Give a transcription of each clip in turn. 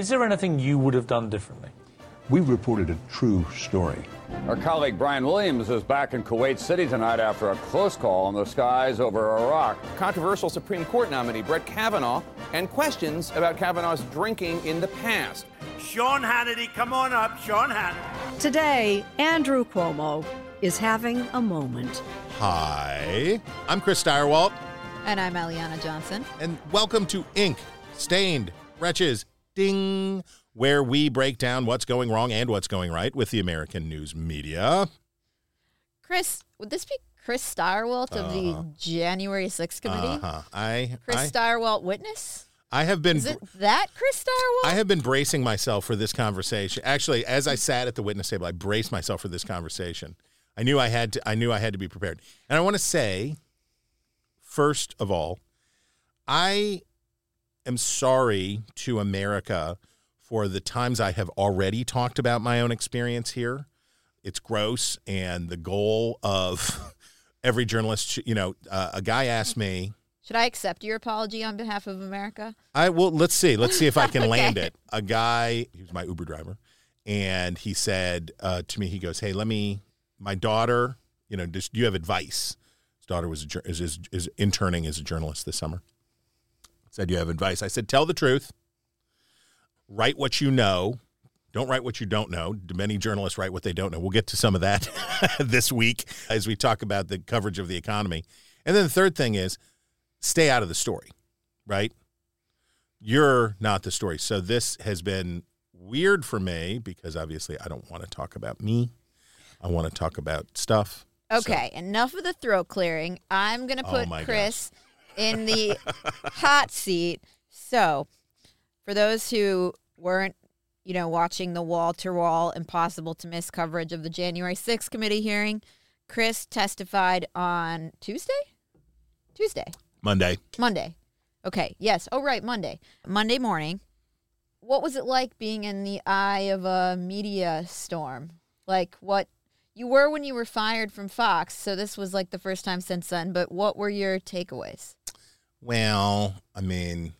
Is there anything you would have done differently? We reported a true story. Our colleague Brian Williams is back in Kuwait City tonight after a close call in the skies over Iraq. Controversial Supreme Court nominee Brett Kavanaugh and questions about Kavanaugh's drinking in the past. Sean Hannity, come on up, Sean Hannity. Today, Andrew Cuomo is having a moment. Hi, I'm Chris Stirewalt, And I'm Eliana Johnson. and welcome to Ink Stained Wretches Ding, where we break down what's going wrong and what's going right with the American news media. Chris, would this be Chris Stirewalt of the January 6th committee? Uh-huh. I, Chris I, Stirewalt witness? I have been Is it that Chris Stirewalt? I have been bracing myself for this conversation. Actually, as I sat at the witness table, I braced myself for this conversation. I knew I had to I knew I had to be prepared. And I want to say first of all, I am sorry to America for the times I have already talked about my own experience here. It's gross and the goal of every journalist, you know, uh, a guy asked me Should I accept your apology on behalf of America? I well, let's see. Let's see if I can Okay. land it. A guy, he was my Uber driver, and he said uh, to me, he goes, "Hey, let me. My daughter, you know, just, do you have advice?" His daughter was a, is, is is interning as a journalist this summer. Said, you have advice?" I said, "Tell the truth. Write what you know. Don't write what you don't know. Many journalists write what they don't know. We'll get to some of that this week as we talk about the coverage of the economy. And then the third thing is stay out of the story, right? You're not the story. So this has been weird for me because obviously I don't want to talk about me. I want to talk about stuff. Okay, enough of the throat clearing. I'm going to Oh put my Chris in the hot seat. So, for those who weren't, you know, watching the wall to wall impossible to miss coverage of the January 6th committee hearing, Chris testified on Tuesday? Tuesday. Monday. Monday. Okay. Yes. Oh, right. Monday. Monday morning. What was it like being in the eye of a media storm? Like what you were when you were fired from Fox. So this was like the first time since then. But what were your takeaways? Well, I mean,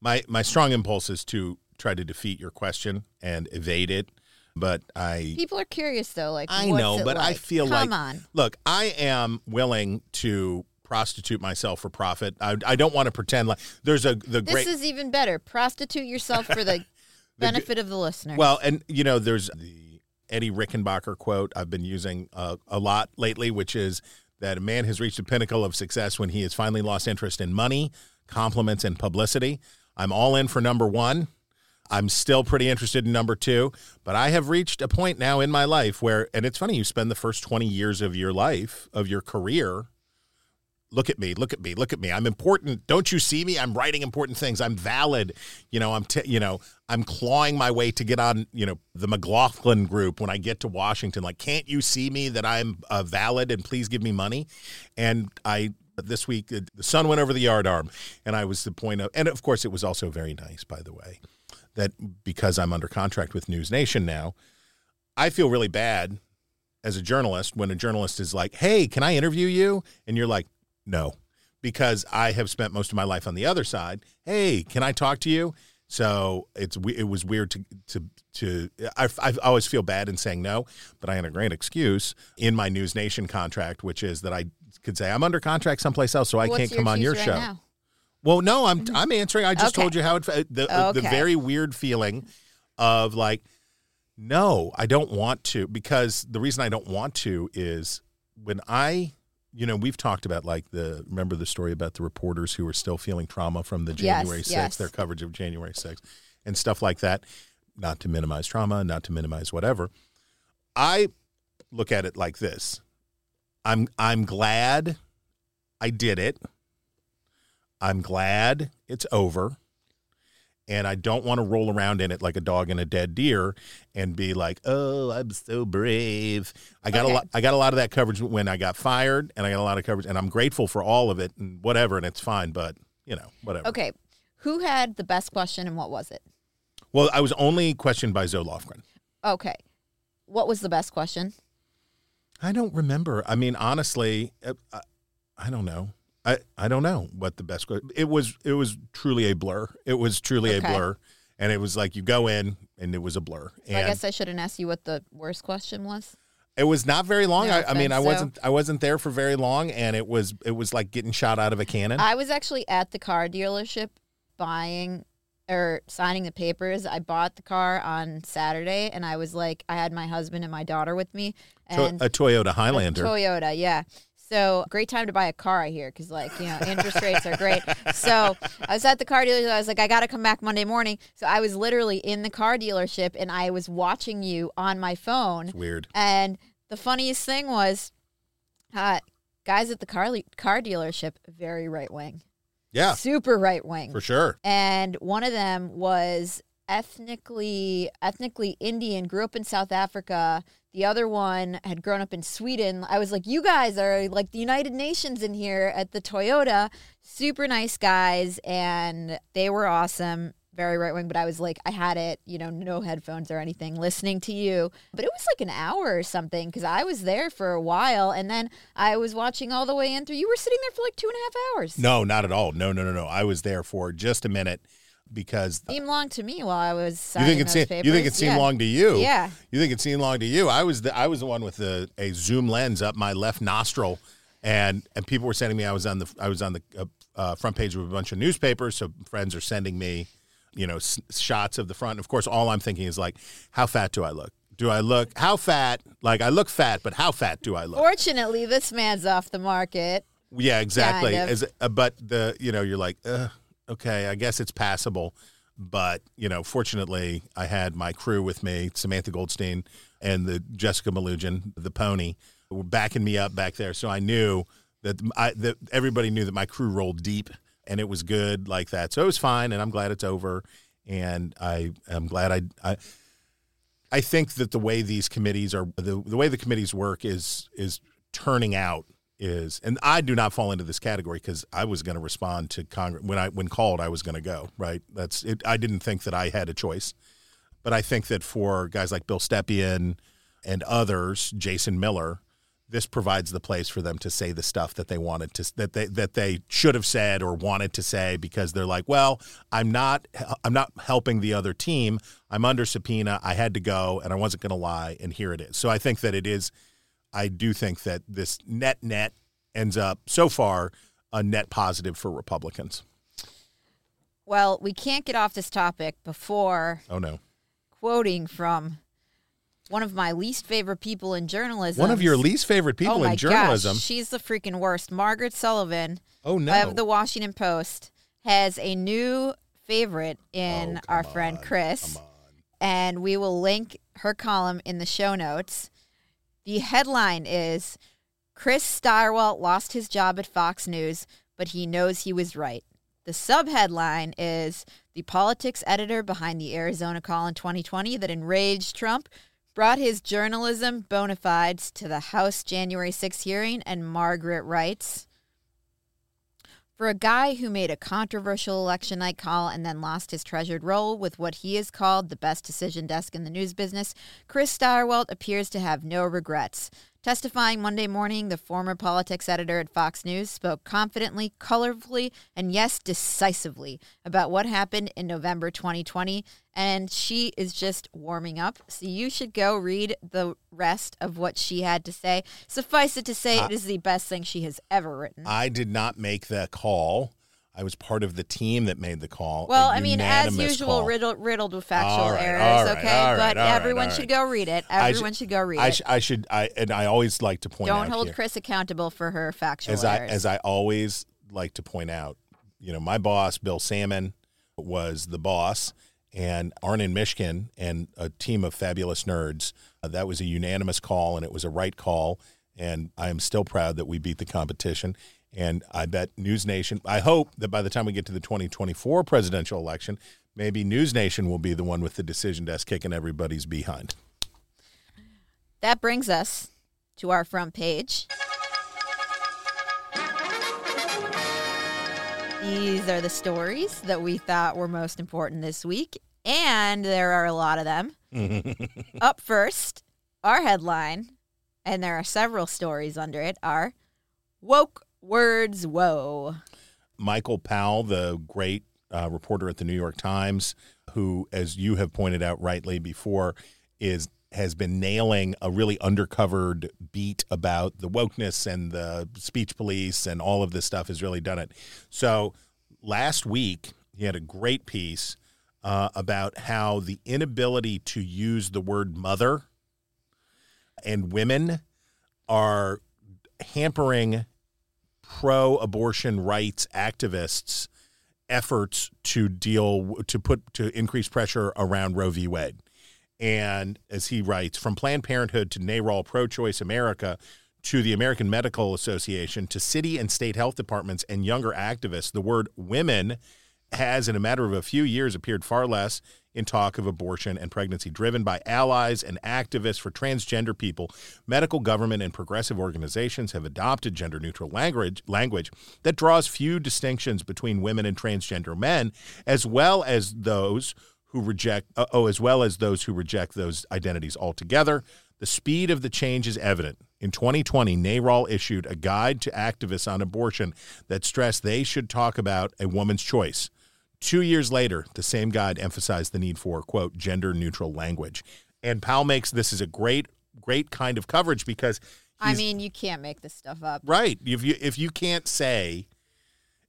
my my strong impulse is to try to defeat your question and evade it, but I People are curious though. Like I know, but I like? feel Come like on. look, I am willing to prostitute myself for profit. I, I don't want to pretend like there's a the This great is even better. Prostitute yourself for the benefit of the listener. Well, and you know, there's the Eddie Rickenbacker quote I've been using uh, a lot lately, which is that a man has reached the pinnacle of success when he has finally lost interest in money, compliments, and publicity. I'm all in for number one. I'm still pretty interested in number two, but I have reached a point now in my life where, and it's funny, you spend the first 20 years of your life, of your career, look at me look at me look at me. I'm important. Don't you see me? I'm writing important things. I'm valid. You know i'm t- you know i'm clawing my way to get on you know the mclaughlin group when i get to washington. Like can't you see me that i'm uh, valid and please give me money? And i this week uh, the sun went over the yard arm and i was the point of and of course it was also very nice by the way that because i'm under contract with news nation now i feel really bad as a journalist when a journalist is like hey can i interview you? And you're like no, because I have spent most of my life on the other side. Hey, can I talk to you? So it's it was weird to to to I, I always feel bad in saying no, but I had a great excuse in my News Nation contract, which is that I could say I'm under contract someplace else, so I What's can't come on your right show. now? Well, no, I'm mm-hmm. I'm answering. I just Okay. told you how it the the very weird feeling of like, no, I don't want to because the reason I don't want to is when I, you know, we've talked about like the remember the story about the reporters who are still feeling trauma from the Yes, January 6th, yes. their coverage of January 6th and stuff like that. Not to minimize trauma, not to minimize whatever. I look at it like this. I'm I'm glad I did it. I'm glad it's over. And I don't want to roll around in it like a dog in a dead deer and be like, "Oh, I'm so brave." I got Okay. a lot. I got a lot of that coverage when I got fired, and I got a lot of coverage, and I'm grateful for all of it and whatever, and it's fine. But you know, whatever. Okay. Who had the best question and what was it? Well, I was only questioned by Zoe Lofgren. Okay. What was the best question? I don't remember. I mean, honestly, uh, I, I don't know. I, I don't know what the best it was. It was truly a blur. It was truly Okay. a blur. and it was like you go in and it was a blur. So And I guess I shouldn't ask you what the worst question was. it was not very long. No I, I mean, I offense, wasn't I wasn't there for very long, and it was it was like getting shot out of a cannon. I was actually at the car dealership buying or signing the papers. I bought the car on Saturday, and I was like, I had my husband and my daughter with me, and a Toyota a Highlander. Toyota, yeah. So great time to buy a car, I hear, because like you know interest rates are great. So I was at the car dealership. I was like, I got to come back Monday morning. So I was literally in the car dealership, and I was watching you on my phone. Weird. And the funniest thing was, uh, guys at the car car dealership, very right wing, Yeah, super right wing, for sure. and one of them was ethnically ethnically Indian, grew up in South Africa. The other one had grown up in Sweden. I was like, you guys are like the United Nations in here at the Toyota. Super nice guys, and they were awesome. Very right wing, but I was like, I had it, you know, no headphones or anything, listening to you. But it was like an hour or something because I was there for a while, and then I was watching all the way in through. You were sitting there for like two and a half hours. No, not at all. No, no, no, no. I was there for just a minute because seemed long to me while I was you think it seemed papers. you think it seemed Yeah. long to you. Yeah. You think it seemed long to you. I was the I was the one with the a zoom lens up my left nostril, and and people were sending me. I was on the I was on the uh, uh, front page of a bunch of newspapers. So friends are sending me, you know, s- shots of the front. Of course, all I'm thinking is like, how fat do I look? Do I look how fat? Like I look fat, but how fat do I look? Fortunately, this man's off the market. Yeah, exactly. Kind of. As uh, but the you know you're like, uh, okay, I guess it's passable. But you know, fortunately, I had my crew with me, Samantha Goldstein and the Jessica Malugin, the pony, were backing me up back there. So I knew that I that everybody knew that my crew rolled deep and it was good like that. So it was fine, and I'm glad it's over. And I am glad I I. I think that the way these committees are the, the way the committees work is is turning out is and I do not fall into this category because I was going to respond to Congress when I when called I was going to go right? That's it I didn't think that I had a choice. But I think that for guys like Bill Stepien and others Jason Miller this provides the place for them to say the stuff that they wanted to that they that they should have said or wanted to say because they're like well I'm not I'm not helping the other team. I'm under subpoena. I had to go and I wasn't going to lie and here it is. So I think that it is I do think that this net net ends up so far a net positive for Republicans. Well, we can't get off this topic before Oh no. quoting from one of my least favorite people in journalism. One of your least favorite people oh my in journalism. Gosh, she's the freaking worst. Margaret Sullivan oh no. of the Washington Post has a new favorite in Oh, our friend on, Chris. and we will link her column in the show notes. The headline is Chris Stirewalt lost his job at Fox News, but he knows he was right. The subheadline is The politics editor behind the Arizona call in 2020 that enraged Trump brought his journalism bona fides to the House January 6 hearing, and Margaret writes. For a guy who made a controversial election night call and then lost his treasured role with what he has called the best decision desk in the news business, Chris Stirewalt appears to have no regrets. Testifying Monday morning, the former politics editor at Fox News spoke confidently, colorfully, and yes, decisively about what happened in November 2020. And she is just warming up. So you should go read the rest of what she had to say. Suffice it to say, it is the best thing she has ever written. I did not make the call. I was part of the team that made the call. Well, I mean, as usual, riddled, riddled with factual right, errors. right, okay, right, but everyone should go read it. I Everyone should go read I, it. I should. I and I always like to point out Don't hold here, Chris accountable for her factual as I errors. as I always like to point out. You know, my boss, Bill Sammon, was the boss, and Arnon Mishkin and a team of fabulous nerds. Uh, that was a unanimous call, and it was a right call. And I am still proud that we beat the competition. And I bet News Nation. I hope that by the time we get to the 2024 presidential election, maybe News Nation will be the one with the decision desk kicking everybody's behind. that brings us to our front page. These are the stories that we thought were most important this week, and there are a lot of them. Up first, our headline, and there are several stories under it, are Woke Words Whoa. Michael Powell, the great uh, reporter at the New York Times, who, as you have pointed out rightly before, is has been nailing a really undercovered beat about the wokeness and the speech police and all of this stuff has really done it. So last week he had a great piece uh, about how the inability to use the word mother and women are hampering pro-abortion rights activists efforts to deal to put to increase pressure around Roe v. Wade. And as he writes, from Planned Parenthood to NARAL Pro Choice America to the American Medical Association to city and state health departments and younger activists, the word women has, in a matter of a few years, appeared far less in talk of abortion and pregnancy, driven by allies and activists for transgender people. Medical, government, and progressive organizations have adopted gender neutral language, language that draws few distinctions between women and transgender men, as well as those who reject, uh, oh, as well as those who reject those identities altogether. The speed of the change is evident. In 2020, NARAL issued a guide to activists on abortion that stressed they should talk about a woman's choice. Two years later, the same guide emphasized the need for, quote, gender neutral language. And Powell makes this is a great, great kind of coverage because I mean, you can't make this stuff up. Right. If you if you can't say,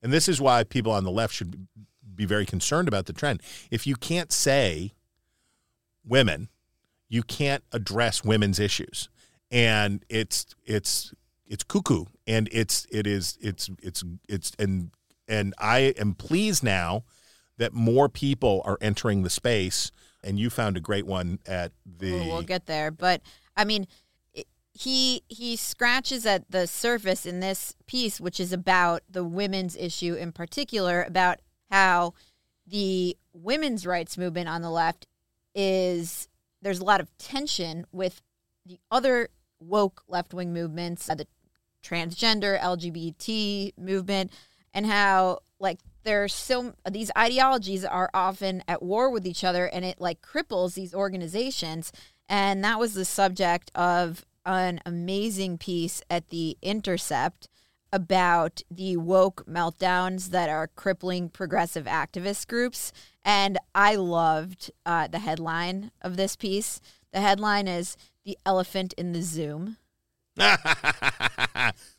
and this is why people on the left should be very concerned about the trend. If you can't say women, you can't address women's issues, and it's it's it's cuckoo, and it's it is it's it's it's and and I am pleased now that more people are entering the space. And you found a great one at the. We'll, we'll get there, but I mean, he he scratches at the surface in this piece, which is about the women's issue in particular, about how the women's rights movement on the left is there's a lot of tension with the other woke left wing movements, uh, the transgender LGBT movement, and how like there's so these ideologies are often at war with each other, and it like cripples these organizations. And that was the subject of an amazing piece at the Intercept about the woke meltdowns that are crippling progressive activist groups. And I loved uh, the headline of this piece. The headline is The Elephant in the Zoom.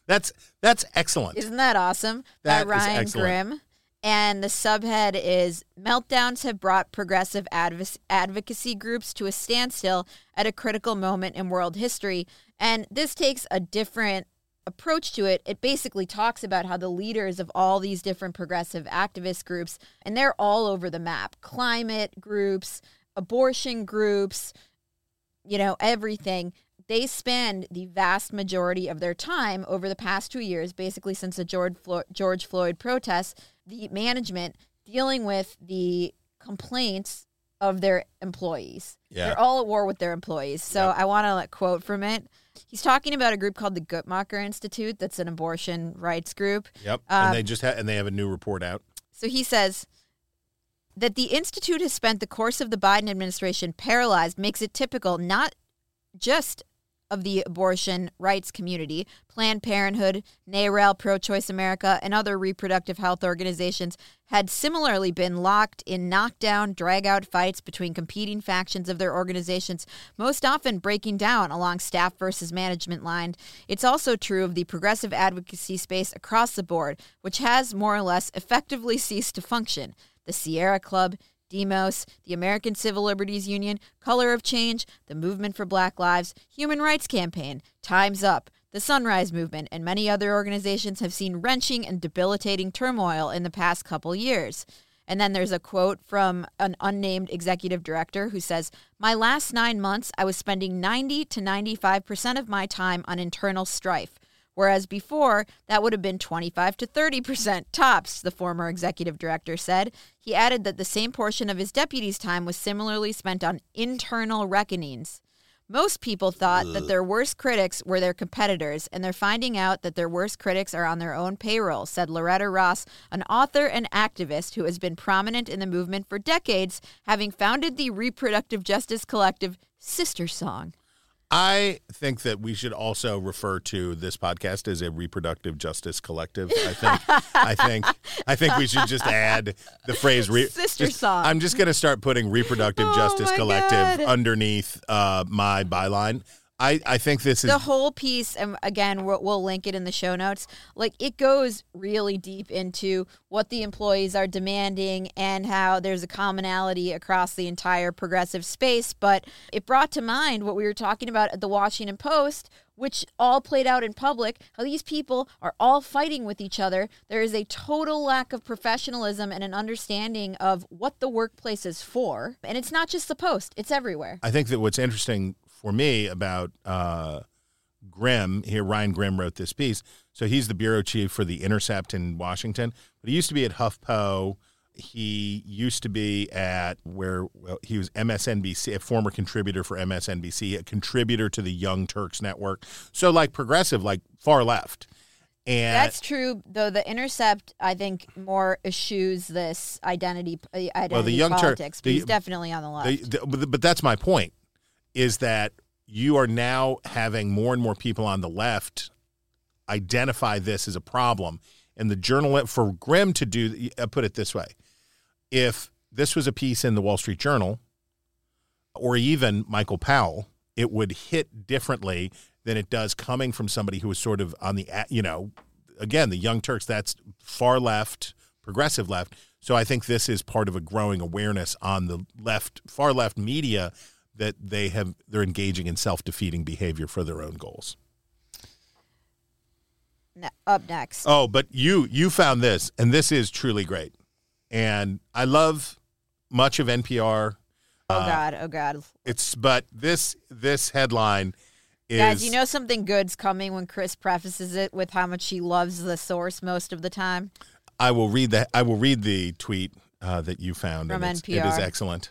that's that's excellent. Isn't that awesome? That By Ryan excellent. Grimm. And the subhead is Meltdowns have brought progressive adv- advocacy groups to a standstill at a critical moment in world history. And this takes a different approach to it. It basically talks about how the leaders of all these different progressive activist groups, and they're all over the map climate groups, abortion groups, you know, everything. They spend the vast majority of their time over the past two years, basically since the George Flo- George Floyd protests, the management dealing with the complaints of their employees. Yeah. They're all at war with their employees. So I want to like, quote from it. He's talking about a group called the Guttmacher Institute, that's an abortion rights group. Yep. Um, and they just ha- and they have a new report out. So he says that the Institute has spent the course of the Biden administration paralyzed makes it typical not just of the abortion rights community, Planned Parenthood, NARAL, Pro Choice America, and other reproductive health organizations had similarly been locked in knockdown, drag out fights between competing factions of their organizations, most often breaking down along staff versus management line. It's also true of the progressive advocacy space across the board, which has more or less effectively ceased to function. The Sierra Club, Demos, the American Civil Liberties Union, Color of Change, the Movement for Black Lives, Human Rights Campaign, Time's Up, the Sunrise Movement, and many other organizations have seen wrenching and debilitating turmoil in the past couple years. And then there's a quote from an unnamed executive director who says, My last nine months, I was spending 90 to 95% of my time on internal strife. Whereas before, that would have been 25 to 30% tops, the former executive director said. He added that the same portion of his deputy's time was similarly spent on internal reckonings. Most people thought that their worst critics were their competitors, and they're finding out that their worst critics are on their own payroll, said Loretta Ross, an author and activist who has been prominent in the movement for decades, having founded the reproductive justice collective Sister Song. I think that we should also refer to this podcast as a reproductive justice collective. I think I think I think we should just add the phrase re- Sister just- song. I'm just going to start putting reproductive Oh justice collective God. underneath uh, my byline. I, I think this is the whole piece and again we'll, we'll link it in the show notes like it goes really deep into what the employees are demanding and how there's a commonality across the entire progressive space. But it brought to mind what we were talking about at the washington post which all played out in public how these people are all fighting with each other. There is a total lack of professionalism and an understanding of what the workplace is for. And it's not just the post it's everywhere. I think that what's interesting for me about uh, Grimm here, Ryan Grimm wrote this piece. So he's the bureau chief for the Intercept in Washington, but he used to be at HuffPo. He used to be at where well, he was MSNBC, a former contributor for MSNBC, a contributor to the Young Turks Network. So like progressive, like far left. And That's true, though. The Intercept, I think, more eschews this identity uh, the Young politics. but the- he's definitely on the left. The- the- but that's my point is that you are now having more and more people on the left identify this as a problem. And the journal for Grimm to do uh, put it this way if this was a piece in the Wall Street Journal or even Michael Powell it would hit differently than it does coming from somebody who is sort of on the you know again the young turks that's far left progressive left. So i think this is part of a growing awareness on the left far left media that they have they're engaging in self-defeating behavior for their own goals up next, oh but you you found this and this is truly great and i love much of npr oh god, oh god, it's but this this headline is guys, you know something good's coming when Chris prefaces it with how much she loves the source most of the time. I will read the I will read the tweet uh, that you found. From it's- It is excellent.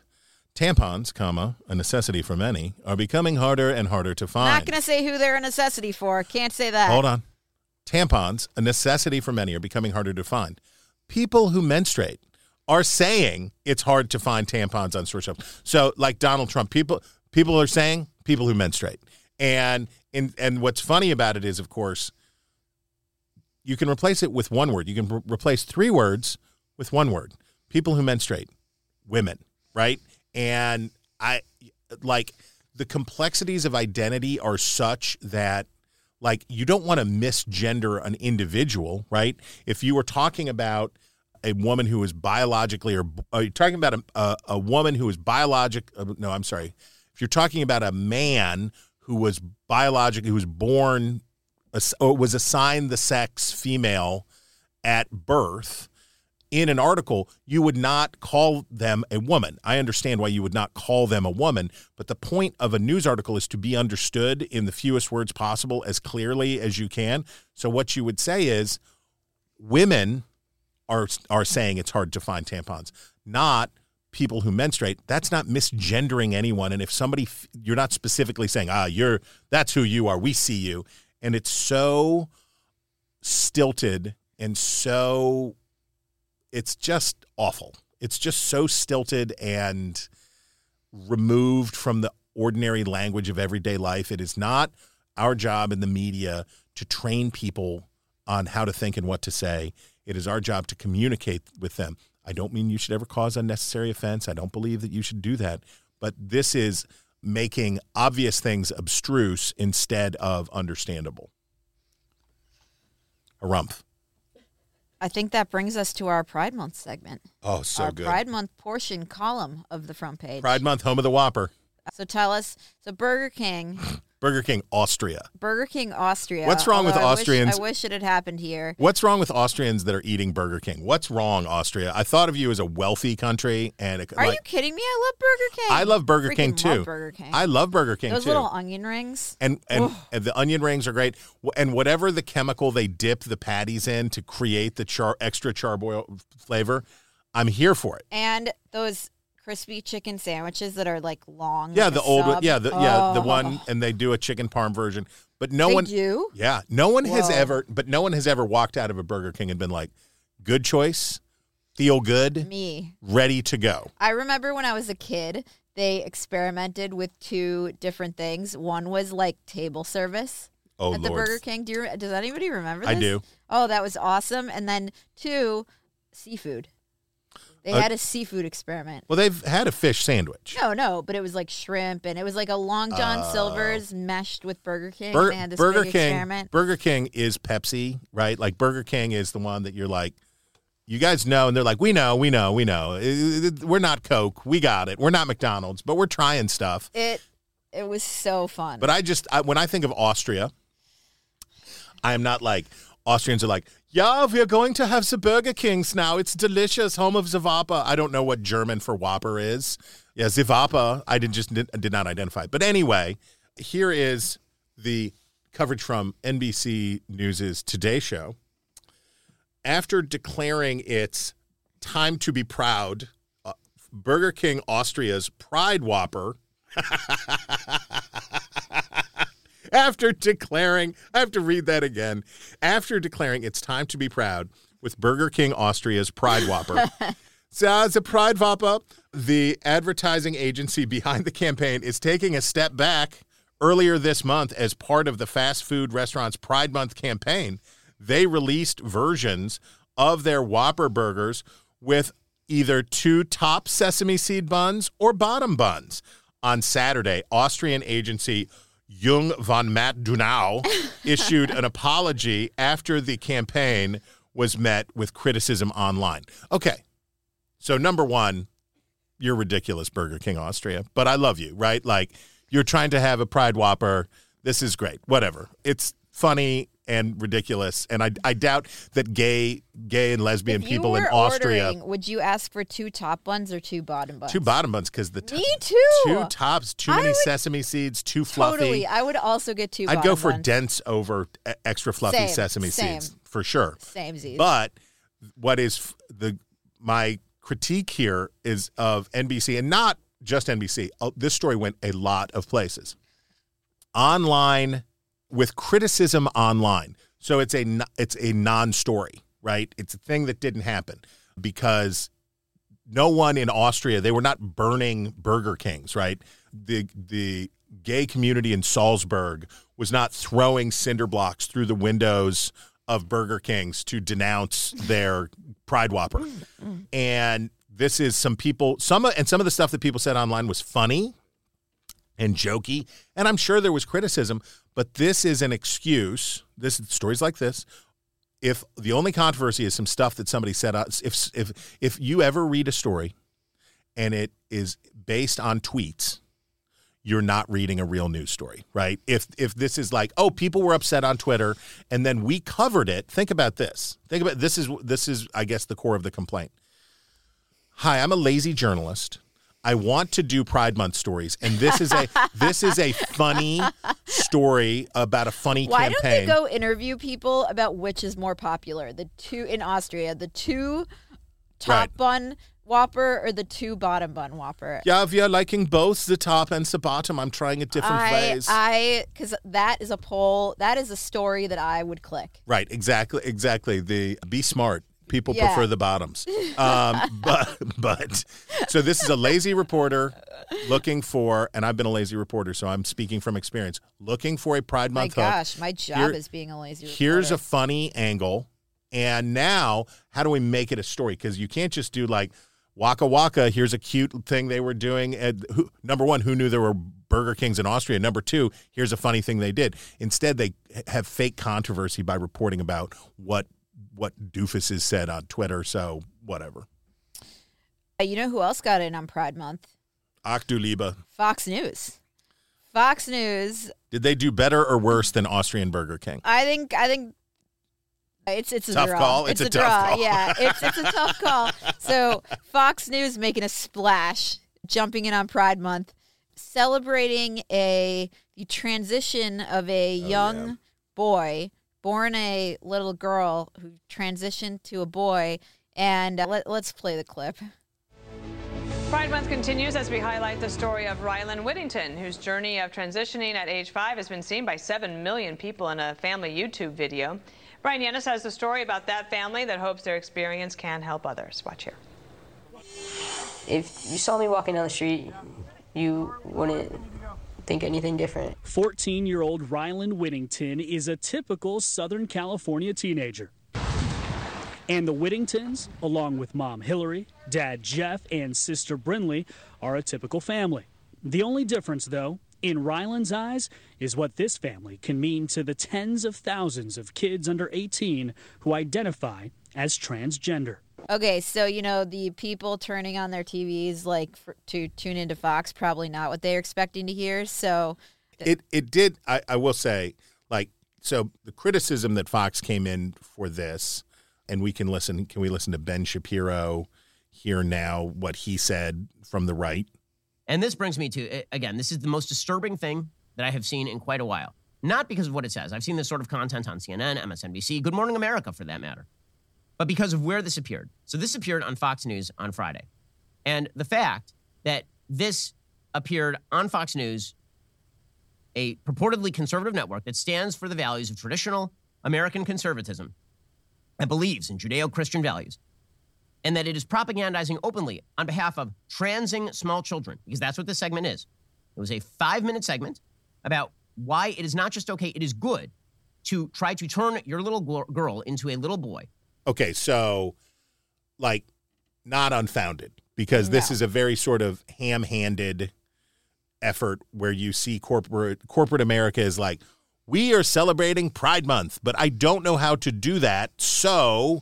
Tampons, comma, a necessity for many, are becoming harder and harder to find. Not gonna say who they're a necessity for. Can't say that. Hold on. Tampons, a necessity for many, are becoming harder to find. People who menstruate are saying it's hard to find tampons on store shelves. So, like Donald Trump, people people are saying people who menstruate. And and and what's funny about it is, of course, you can replace it with one word. You can re- replace three words with one word. People who menstruate, women, right? And I like the complexities of identity are such that like you don't want to misgender an individual, right? If you were talking about a woman who is biologically or are you talking about a, a, a woman who is biologic uh, no, I'm sorry. If you're talking about a man who was biologically who was born or was assigned the sex female at birth in an article, you would not call them a woman. I understand why you would not call them a woman, but the point of a news article is to be understood in the fewest words possible as clearly as you can. So what you would say is women are are saying it's hard to find tampons, not people who menstruate. That's not misgendering anyone and if somebody you're not specifically saying, "Ah, you're that's who you are. We see you." And it's so stilted and so it's just awful. It's just so stilted and removed from the ordinary language of everyday life. It is not our job in the media to train people on how to think and what to say. It is our job to communicate with them. I don't mean you should ever cause unnecessary offense. I don't believe that you should do that. But this is making obvious things abstruse instead of understandable. Harumph. I think that brings us to our Pride Month segment. Oh, so our good. Pride Month portion column of the front page. Pride Month, home of the Whopper. So tell us. So Burger King, Burger King, Austria. Burger King Austria. What's wrong with although I wish- Austrians? I wish it had happened here. What's wrong with Austrians that are eating Burger King? What's wrong, Austria? I thought of you as a wealthy country, and it, Are like, you kidding me? I love Burger King. I love Burger Freaking King love too. Burger King. I love Burger King too. Those too. little onion rings. and and, and the onion rings are great. And whatever the chemical they dip the patties in to create the char extra charboil flavor, I'm here for it. and those crispy chicken sandwiches that are like long. Yeah, like the old one. sub. Yeah, the, yeah, the Oh. one, and they do a chicken parm version. But no They one, do? yeah, no one has ever, but no one has ever walked out of a Burger King and been like, "Good choice, feel good, Me. ready to go." I remember when I was a kid, they experimented with two different things. One was like table service Oh at the Burger King. Do you, does anybody remember? I do. Oh, that was awesome. And then two, seafood. They Uh, had a seafood experiment. Well, they've had a fish sandwich. No, no, but it was like shrimp, and it was like a Long John Silver's meshed with Burger King. Bur- they had this Burger big King. experiment. Burger King is Pepsi, right? Like Burger King is the one that you're like, you guys know, and they're like, we know, we know, we know. Uh, We're not Coke, we got it. We're not McDonald's, but we're trying stuff. It it was so fun. But I just I, when I think of Austria, I am not like Austrians are like, yeah, we are going to have the Burger Kings now. It's delicious, home of Whopper. I don't know what German for Whopper is. Yeah, Whopper. I did just did, did not identify. But anyway, here is the coverage from NBC News's Today Show. After declaring its time to be proud, uh, Burger King Austria's Pride Whopper after declaring, I have to read that again. After declaring it's time to be proud with Burger King Austria's Pride Whopper. so, the Pride Whopper, the advertising agency behind the campaign, is taking a step back earlier this month as part of the fast food restaurants Pride Month campaign. They released versions of their Whopper burgers with either two top sesame seed buns or bottom buns. On Saturday, Austrian agency Jung von Matt Donau issued an apology after the campaign was met with criticism online. Okay. So, number one, you're ridiculous, Burger King Austria, but I love you, right? Like, you're trying to have a Pride Whopper. This is great. Whatever. It's funny and ridiculous. And I, I doubt that gay gay and lesbian people in Austria. would you ask for two top buns or two bottom buns? Two bottom buns because the Me too. two tops, too I many would- sesame seeds, too fluffy. Totally. I would also get two. I'd go for buns. dense over extra fluffy Same, sesame same. seeds for sure. Same. But what is the my critique here is of NBC and not just NBC. Uh, This story went a lot of places. Online with criticism online. So it's a it's a non-story, right? It's a thing that didn't happen because no one in Austria, they were not burning Burger Kings, right? The the gay community in Salzburg was not throwing cinder blocks through the windows of Burger Kings to denounce their Pride Whopper. Mm, mm. And this is some people some and some of the stuff that people said online was funny and jokey, and I'm sure there was criticism, but this is an excuse. This stories like this if the only controversy is some stuff that somebody said uh, if if if you ever read a story and it is based on tweets you're not reading a real news story right? If if this is like oh people were upset on twitter and then we covered it think about this. Think about this is this is i guess the core of the complaint. Hi i'm a lazy journalist I want to do Pride Month stories, and this is a this is a funny story about a funny Why campaign. don't they go interview people about which is more popular? The two in Austria, the two top Right. bun Whopper or the two bottom bun Whopper? Yeah, we are liking both the top and the bottom. I'm trying it different I, ways. I, because that is a poll. That is a story that I would click. right, exactly, exactly. The be smart. People Yeah. prefer the bottoms. Um, but but so this is a lazy reporter looking for, and I've been a lazy reporter, so I'm speaking from experience. Looking for a Pride My Month hook. gosh, my job Here- is being a lazy. Reporter. Here's a funny angle, and now how do we make it a story? Because you can't just do like Waka Waka. Here's a cute thing they were doing. And who, number one, who knew there were Burger Kings in Austria? Number two, here's a funny thing they did. Instead, they have fake controversy by reporting about what what doofuses said on Twitter. So whatever. Uh, you know who else got in on Pride Month? Liebe. Fox News. Fox News. Did they do better or worse than Austrian Burger King? I think. I think. It's it's a Tough draw. call? It's a tough draw. call. Yeah, it's it's a tough call. So Fox News making a splash, jumping in on Pride Month, celebrating a the transition of a Oh, young boy born a little girl who transitioned to a boy. And uh, let, let's play the clip. Pride Month continues as we highlight the story of Ryland Whittington, whose journey of transitioning at age five has been seen by 7 million people in a family YouTube video. Bryan Llenas has the story about that family that hopes their experience can help others. Watch here. If you saw me walking down the street, you wouldn't think anything different. 14 year old Ryland Whittington is a typical Southern California teenager. And the Whittingtons, along with mom Hillary, dad Jeff, and sister Brinley, are a typical family. The only difference, though, in Ryland's eyes, is what this family can mean to the tens of thousands of kids under 18 who identify as transgender. Okay, so you know the people turning on their TVs like for, to tune into Fox probably not what they're expecting to hear. So It it did. I, I will say, like, so the criticism that Fox came in for this, and we can listen. Can we listen to Ben Shapiro here now? What he said from the right. And this brings me to again. This is the most disturbing thing that I have seen in quite a while. Not because of what it says. I've seen this sort of content on CNN, MSNBC, Good Morning America, for that matter but because of where this appeared. So this appeared on Fox News on Friday. And the fact that this appeared on Fox News, a purportedly conservative network that stands for the values of traditional American conservatism and believes in Judeo Christian values, and that it is propagandizing openly on behalf of transing small children, because that's what this segment is. It was a five minute segment about why it is not just okay, it is good to try to turn your little girl into a little boy Okay, so like not unfounded because this is a very sort of ham-handed effort where you see corporate corporate America is like we are celebrating Pride Month, but I don't know how to do that, so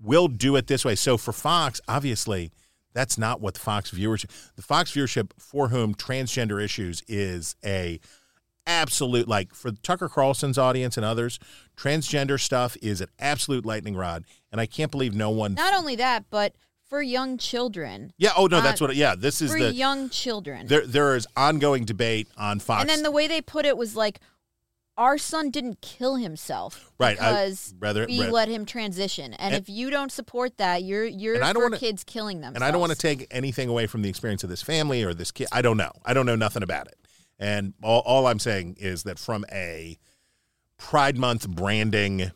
we'll do it this way. So for Fox, obviously, that's not what the Fox viewership the Fox viewership for whom transgender issues is a absolute like for Tucker Carlson's audience and others, transgender stuff is an absolute lightning rod, and I can't believe no one. not only that, but for young children. yeah. Oh no, that's uh, what. Yeah, this is for the young children. there. There is ongoing debate on Fox. And then the way they put it was like, our son didn't kill himself Right, I- because rather- we ra- let him transition. And, And- if you don't support that, you're you're And I don't wanna- kids killing them. and I don't want to take anything away from the experience of this family or this kid. I don't know. I don't know nothing about it. And all, all I'm saying is that from a Pride Month branding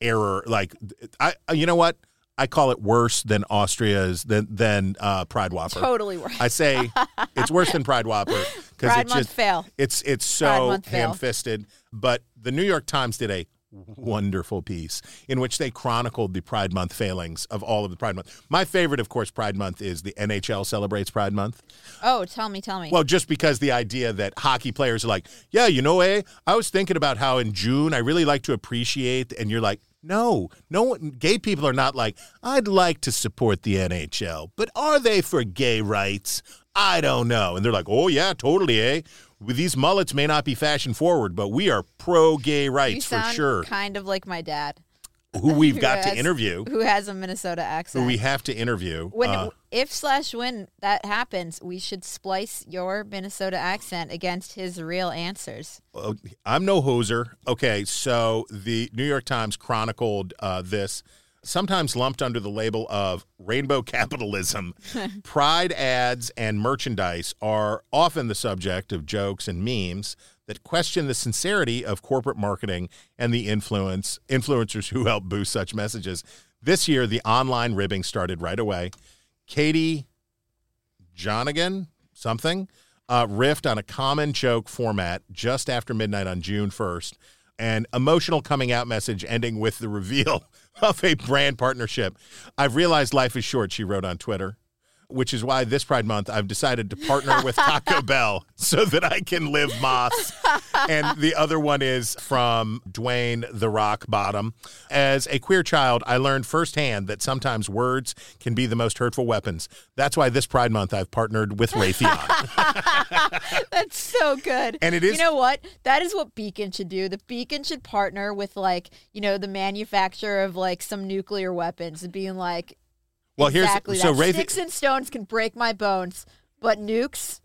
error, like I, you know what? I call it worse than Austria's than than uh, Pride Whopper. Totally worse. I say it's worse than Pride Whopper because Pride it's just fail. It's it's so ham-fisted. But the New York Times did a wonderful piece in which they chronicled the Pride Month failings of all of the Pride Month. My favorite, of course, Pride Month is the NHL celebrates Pride Month. Oh, tell me, tell me. Well, just because the idea that hockey players are like, yeah, you know, eh? I was thinking about how in June I really like to appreciate, and you're like, no, no gay people are not like, I'd like to support the NHL, but are they for gay rights? I don't know. And they're like, oh, yeah, totally, eh? These mullets may not be fashion forward, but we are pro gay rights for sure. kind of like my dad. Who we've who got to has- interview, Who has a Minnesota accent. who we have to interview. when Uh, if slash when that happens, we should splice your Minnesota accent against his real answers. Oh, I'm no hoser. Okay, so the New York Times chronicled uh, this, sometimes lumped under the label of rainbow capitalism. Pride ads and merchandise are often the subject of jokes and memes that question the sincerity of corporate marketing and the influence influencers who help boost such messages. This year, the online ribbing started right away. Katie Jonigan, something, uh, riffed on a common joke format just after midnight on June 1st. An emotional coming out message ending with the reveal of a brand partnership. I've realized life is short, she wrote on Twitter, which is why this Pride Month I've decided to partner with Taco Bell so that I can live Más. and the other one is from Dwayne The Rock Bottom. As a queer child, I learned firsthand that sometimes words can be the most hurtful weapons. That's why this Pride Month I've partnered with Raytheon. That's so good. And it is- You know what? That is what Beacon should do. The Beacon should partner with like, you know, the manufacturer of like some nuclear weapons and being like Well, here's- exactly so that. Raytheon- sticks and stones can break my bones, but nukes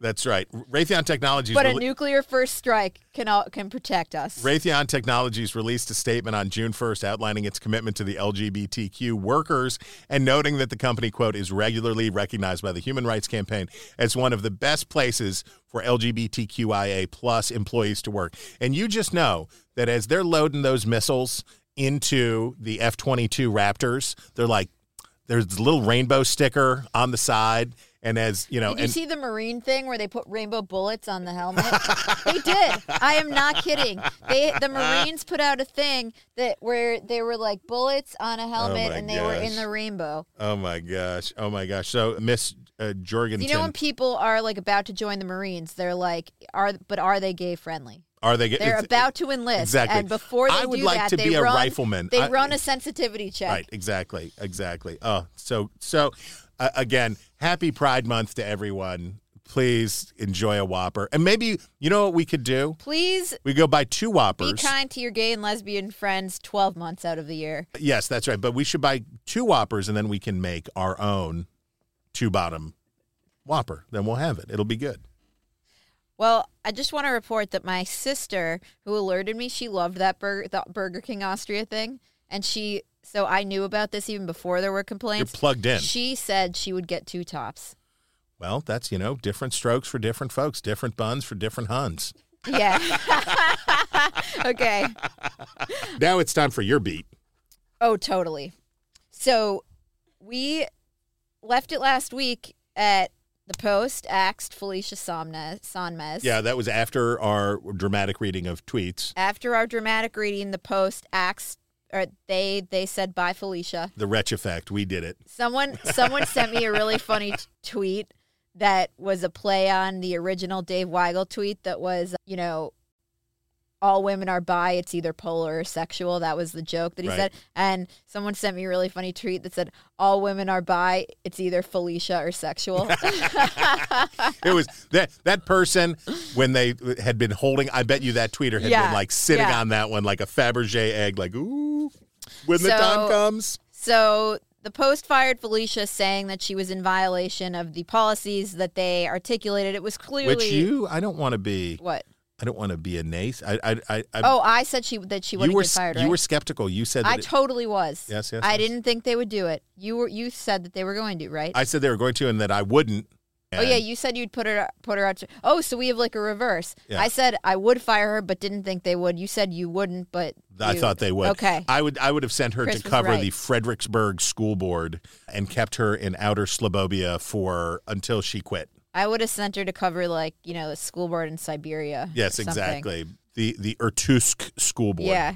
That's right. Raytheon Technologies but a rele- nuclear first strike can all, can protect us. Raytheon Technologies released a statement on June 1st outlining its commitment to the LGBTQ workers and noting that the company, quote, is regularly recognized by the Human Rights Campaign as one of the best places for LGBTQIA plus employees to work. And you just know that as they're loading those missiles into the F 22 Raptors, they're like, there's a little rainbow sticker on the side, and as you know, Did you and see the Marine thing where they put rainbow bullets on the helmet? they did. I am not kidding. They the Marines put out a thing that where they were like bullets on a helmet Oh and they were in the rainbow. oh my gosh, oh my gosh. So Miss uh, Jorgensen, You know when people are like about to join the Marines, they're like, are but are they gay friendly? Are they? They're about to enlist, Exactly. and before they I would do like that, to they be a run, rifleman. They I- run a sensitivity check. Right, exactly, exactly. Oh, so so uh, again, happy Pride Month to everyone. Please enjoy a Whopper, and maybe you know what we could do. Please We go buy two Whoppers. be kind to your gay and lesbian friends twelve months out of the year. Yes, that's right. But we should buy two Whoppers, and then we can make our own two bottom Whopper. Then we'll have it. It'll be good. Well, I just want to report that my sister, who alerted me, she loved that Burger, the Burger King Austria thing, and she. So I knew about this even before there were complaints. You're plugged in. She said she would get two tops. Well, that's you know different strokes for different folks, different buns for different Huns. Yeah. okay. Now it's time for your beat. Oh, totally. So we left it last week at the Post, axed Felicia Sonmez. Yeah, that was after our dramatic reading of tweets. After our dramatic reading, the Post axed, or they they said bye, Felicia. The Wretch Effect. We did it. Someone someone sent me a really funny t- tweet that was a play on the original Dave Weigel tweet that was, you know, all women are bi, it's either polar or sexual. That was the joke that he Right. said. And someone sent me a really funny tweet that said, all women are bi, it's either Felicia or sexual. It was that that person when they had been holding. I bet you that tweeter had Yeah, been like sitting yeah. on that one like a Fabergé egg, like ooh. When the So- time comes, So the Post fired Felicia saying that she was in violation of the policies that they articulated. It was clearly which you, I don't want to be. what? I don't want to be a nace. I, I, I, I Oh, I said she that she wouldn't were get fired. you were skeptical. You said that I it- totally was. Yes, yes, I yes. didn't think they would do it. You were you said that they were going to, right? I said they were going to, and that I wouldn't. oh yeah, you said you'd put her put her out. To, oh, so we have like a reverse. Yeah. I said I would fire her, but didn't think they would. You said you wouldn't, but I you- thought they would. Okay. I would. I would have sent her Chris to cover right. the Fredericksburg School Board and kept her in outer Slobobia for until she quit. I would have sent her to cover like you know the school board in Siberia. Yes, exactly. The the Irkutsk School Board. Yeah.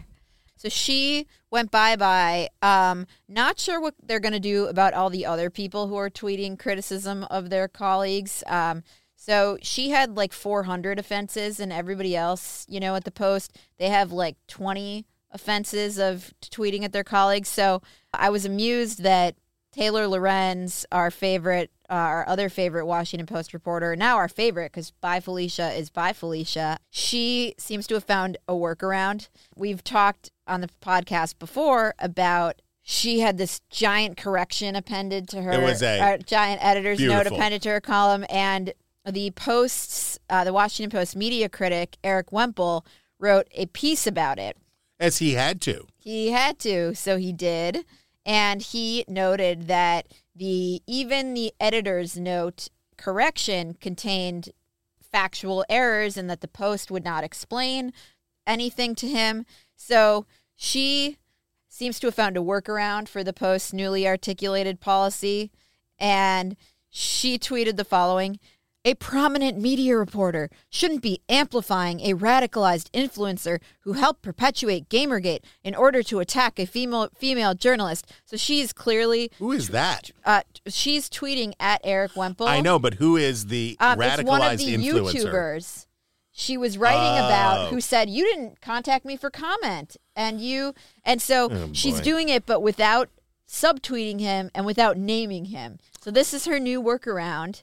So she went bye bye. Um, not sure what they're going to do about all the other people who are tweeting criticism of their colleagues. Um, so she had like 400 offenses, and everybody else, you know, at the post, they have like 20 offenses of tweeting at their colleagues. So I was amused that Taylor Lorenz, our favorite, uh, our other favorite Washington Post reporter, now our favorite because by Felicia is by Felicia. She seems to have found a workaround. We've talked on the podcast before about she had this giant correction appended to her, It was a uh, giant editor's note appended to her column, and the Post's, uh, the Washington Post media critic Erik Wemple wrote a piece about it. as he had to. He had to, so he did. And he noted that the even the editor's note correction contained factual errors and that the post would not explain anything to him. So she seems to have found a workaround for the post's newly articulated policy. And she tweeted the following A prominent media reporter shouldn't be amplifying a radicalized influencer who helped perpetuate Gamergate in order to attack a female female journalist. So she's clearly Who is that? uh, she's tweeting at Erik Wemple. I know, but who is the Um, radicalized it's one of the influencer? YouTubers she was writing Oh. about who said you didn't contact me for comment and you and so Oh, she's doing it but without subtweeting him and without naming him. So this is her new workaround.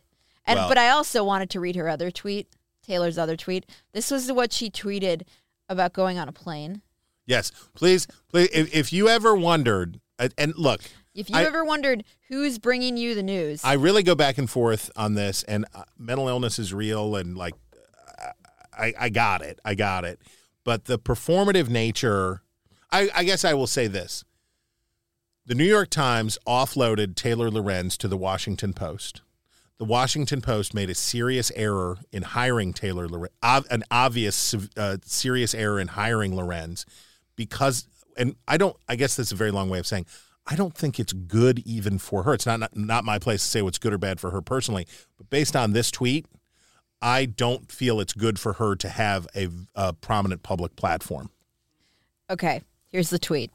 And Well- but I also wanted to read her other tweet, Taylor's other tweet. This was what she tweeted about going on a plane. Yes, please, please. If, if you ever wondered, and- look, If you I- ever wondered who's bringing you the news, I really go back and forth on this, and uh, mental illness is real, and like, I, I got it, I got it. But the performative nature, I, I guess I will say this: the New York Times offloaded Taylor Lorenz to the Washington Post. The Washington Post made a serious error in hiring Taylor Lorenz, an obvious uh, serious error in hiring Lorenz, because, and I don't, I guess that's a very long way of saying, I don't think it's good even for her. It's not, not not my place to say what's good or bad for her personally, but based on this tweet, I don't feel it's good for her to have a, a prominent public platform. Okay, here's the tweet.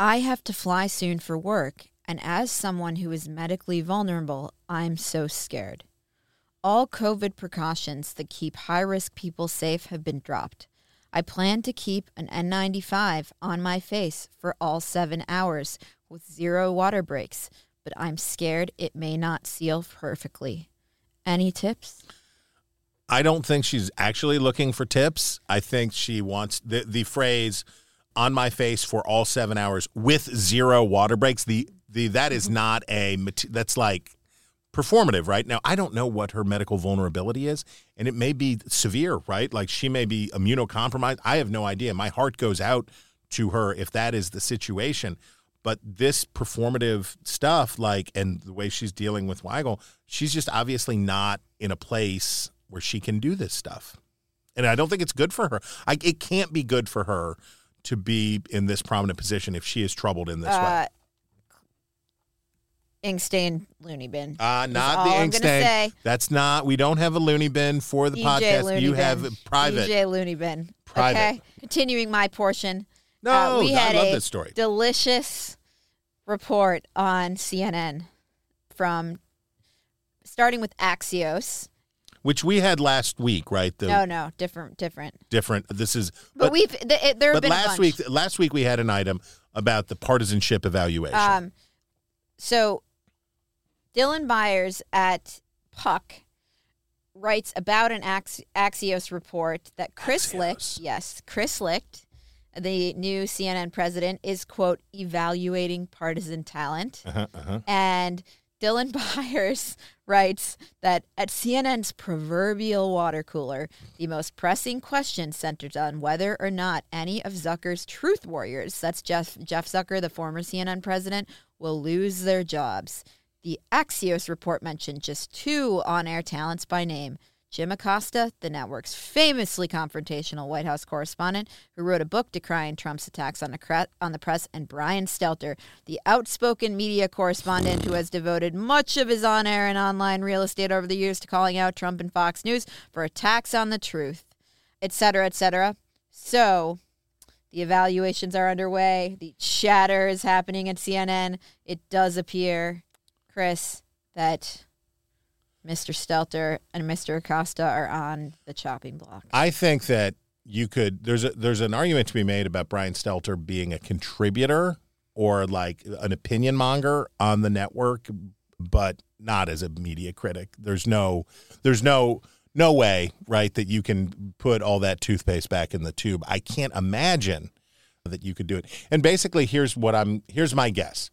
I have to fly soon for work, and as someone who is medically vulnerable, I'm so scared. All COVID precautions that keep high risk people safe have been dropped. I plan to keep an N95 on my face for all seven hours with zero water breaks, but I'm scared it may not seal perfectly. Any tips? I don't think she's actually looking for tips. I think she wants the the phrase on my face for all 7 hours with zero water breaks. The the that is mm-hmm. not a that's like performative, right? Now, I don't know what her medical vulnerability is, and it may be severe, right? Like she may be immunocompromised. I have no idea. My heart goes out to her if that is the situation. But this performative stuff, like, and the way she's dealing with Weigel, she's just obviously not in a place where she can do this stuff. And I don't think it's good for her. I, it can't be good for her to be in this prominent position if she is troubled in this way. Uh, Uh, Inkstein loony bin. Uh, not the ink stain. That's not. We don't have a loony bin for the EJ podcast. Looney you bin. have private. EJ Looney Bin. Private. Okay. Continuing my portion. No, uh, we I had love a this story. delicious report on CNN from starting with Axios. which we had last week, right? The no, no, different, different. different. This is. But, we've th- it, there have But last week, last week we had an item about the partisanship evaluation. Um, so Dylan Byers at Puck writes about an Ax- Axios report that Chris Licht, yes, Chris Licht, the new CNN president, is quote evaluating partisan talent, Uh-huh, uh-huh. and Dylan Byers writes that at CNN's proverbial water cooler, the most pressing question centers on whether or not any of Zucker's truth warriors, that's Jeff, Jeff Zucker, the former CNN president, will lose their jobs. The Axios report mentioned just two on air talents by name. Jim Acosta, the network's famously confrontational White House correspondent who wrote a book decrying Trump's attacks on the, cre- on the press, and Brian Stelter, the outspoken media correspondent who has devoted much of his on air and online real estate over the years to calling out Trump and Fox News for attacks on the truth, et cetera, et cetera. So the evaluations are underway. The chatter is happening at CNN. It does appear, Chris, that Mr. Stelter and Mr. Acosta are on the chopping block. I think that you could. There's a there's an argument to be made about Brian Stelter being a contributor or like an opinion monger on the network, but not as a media critic. There's no there's no no way right that you can put all that toothpaste back in the tube. I can't imagine that you could do it. And basically, here's what I'm. Here's my guess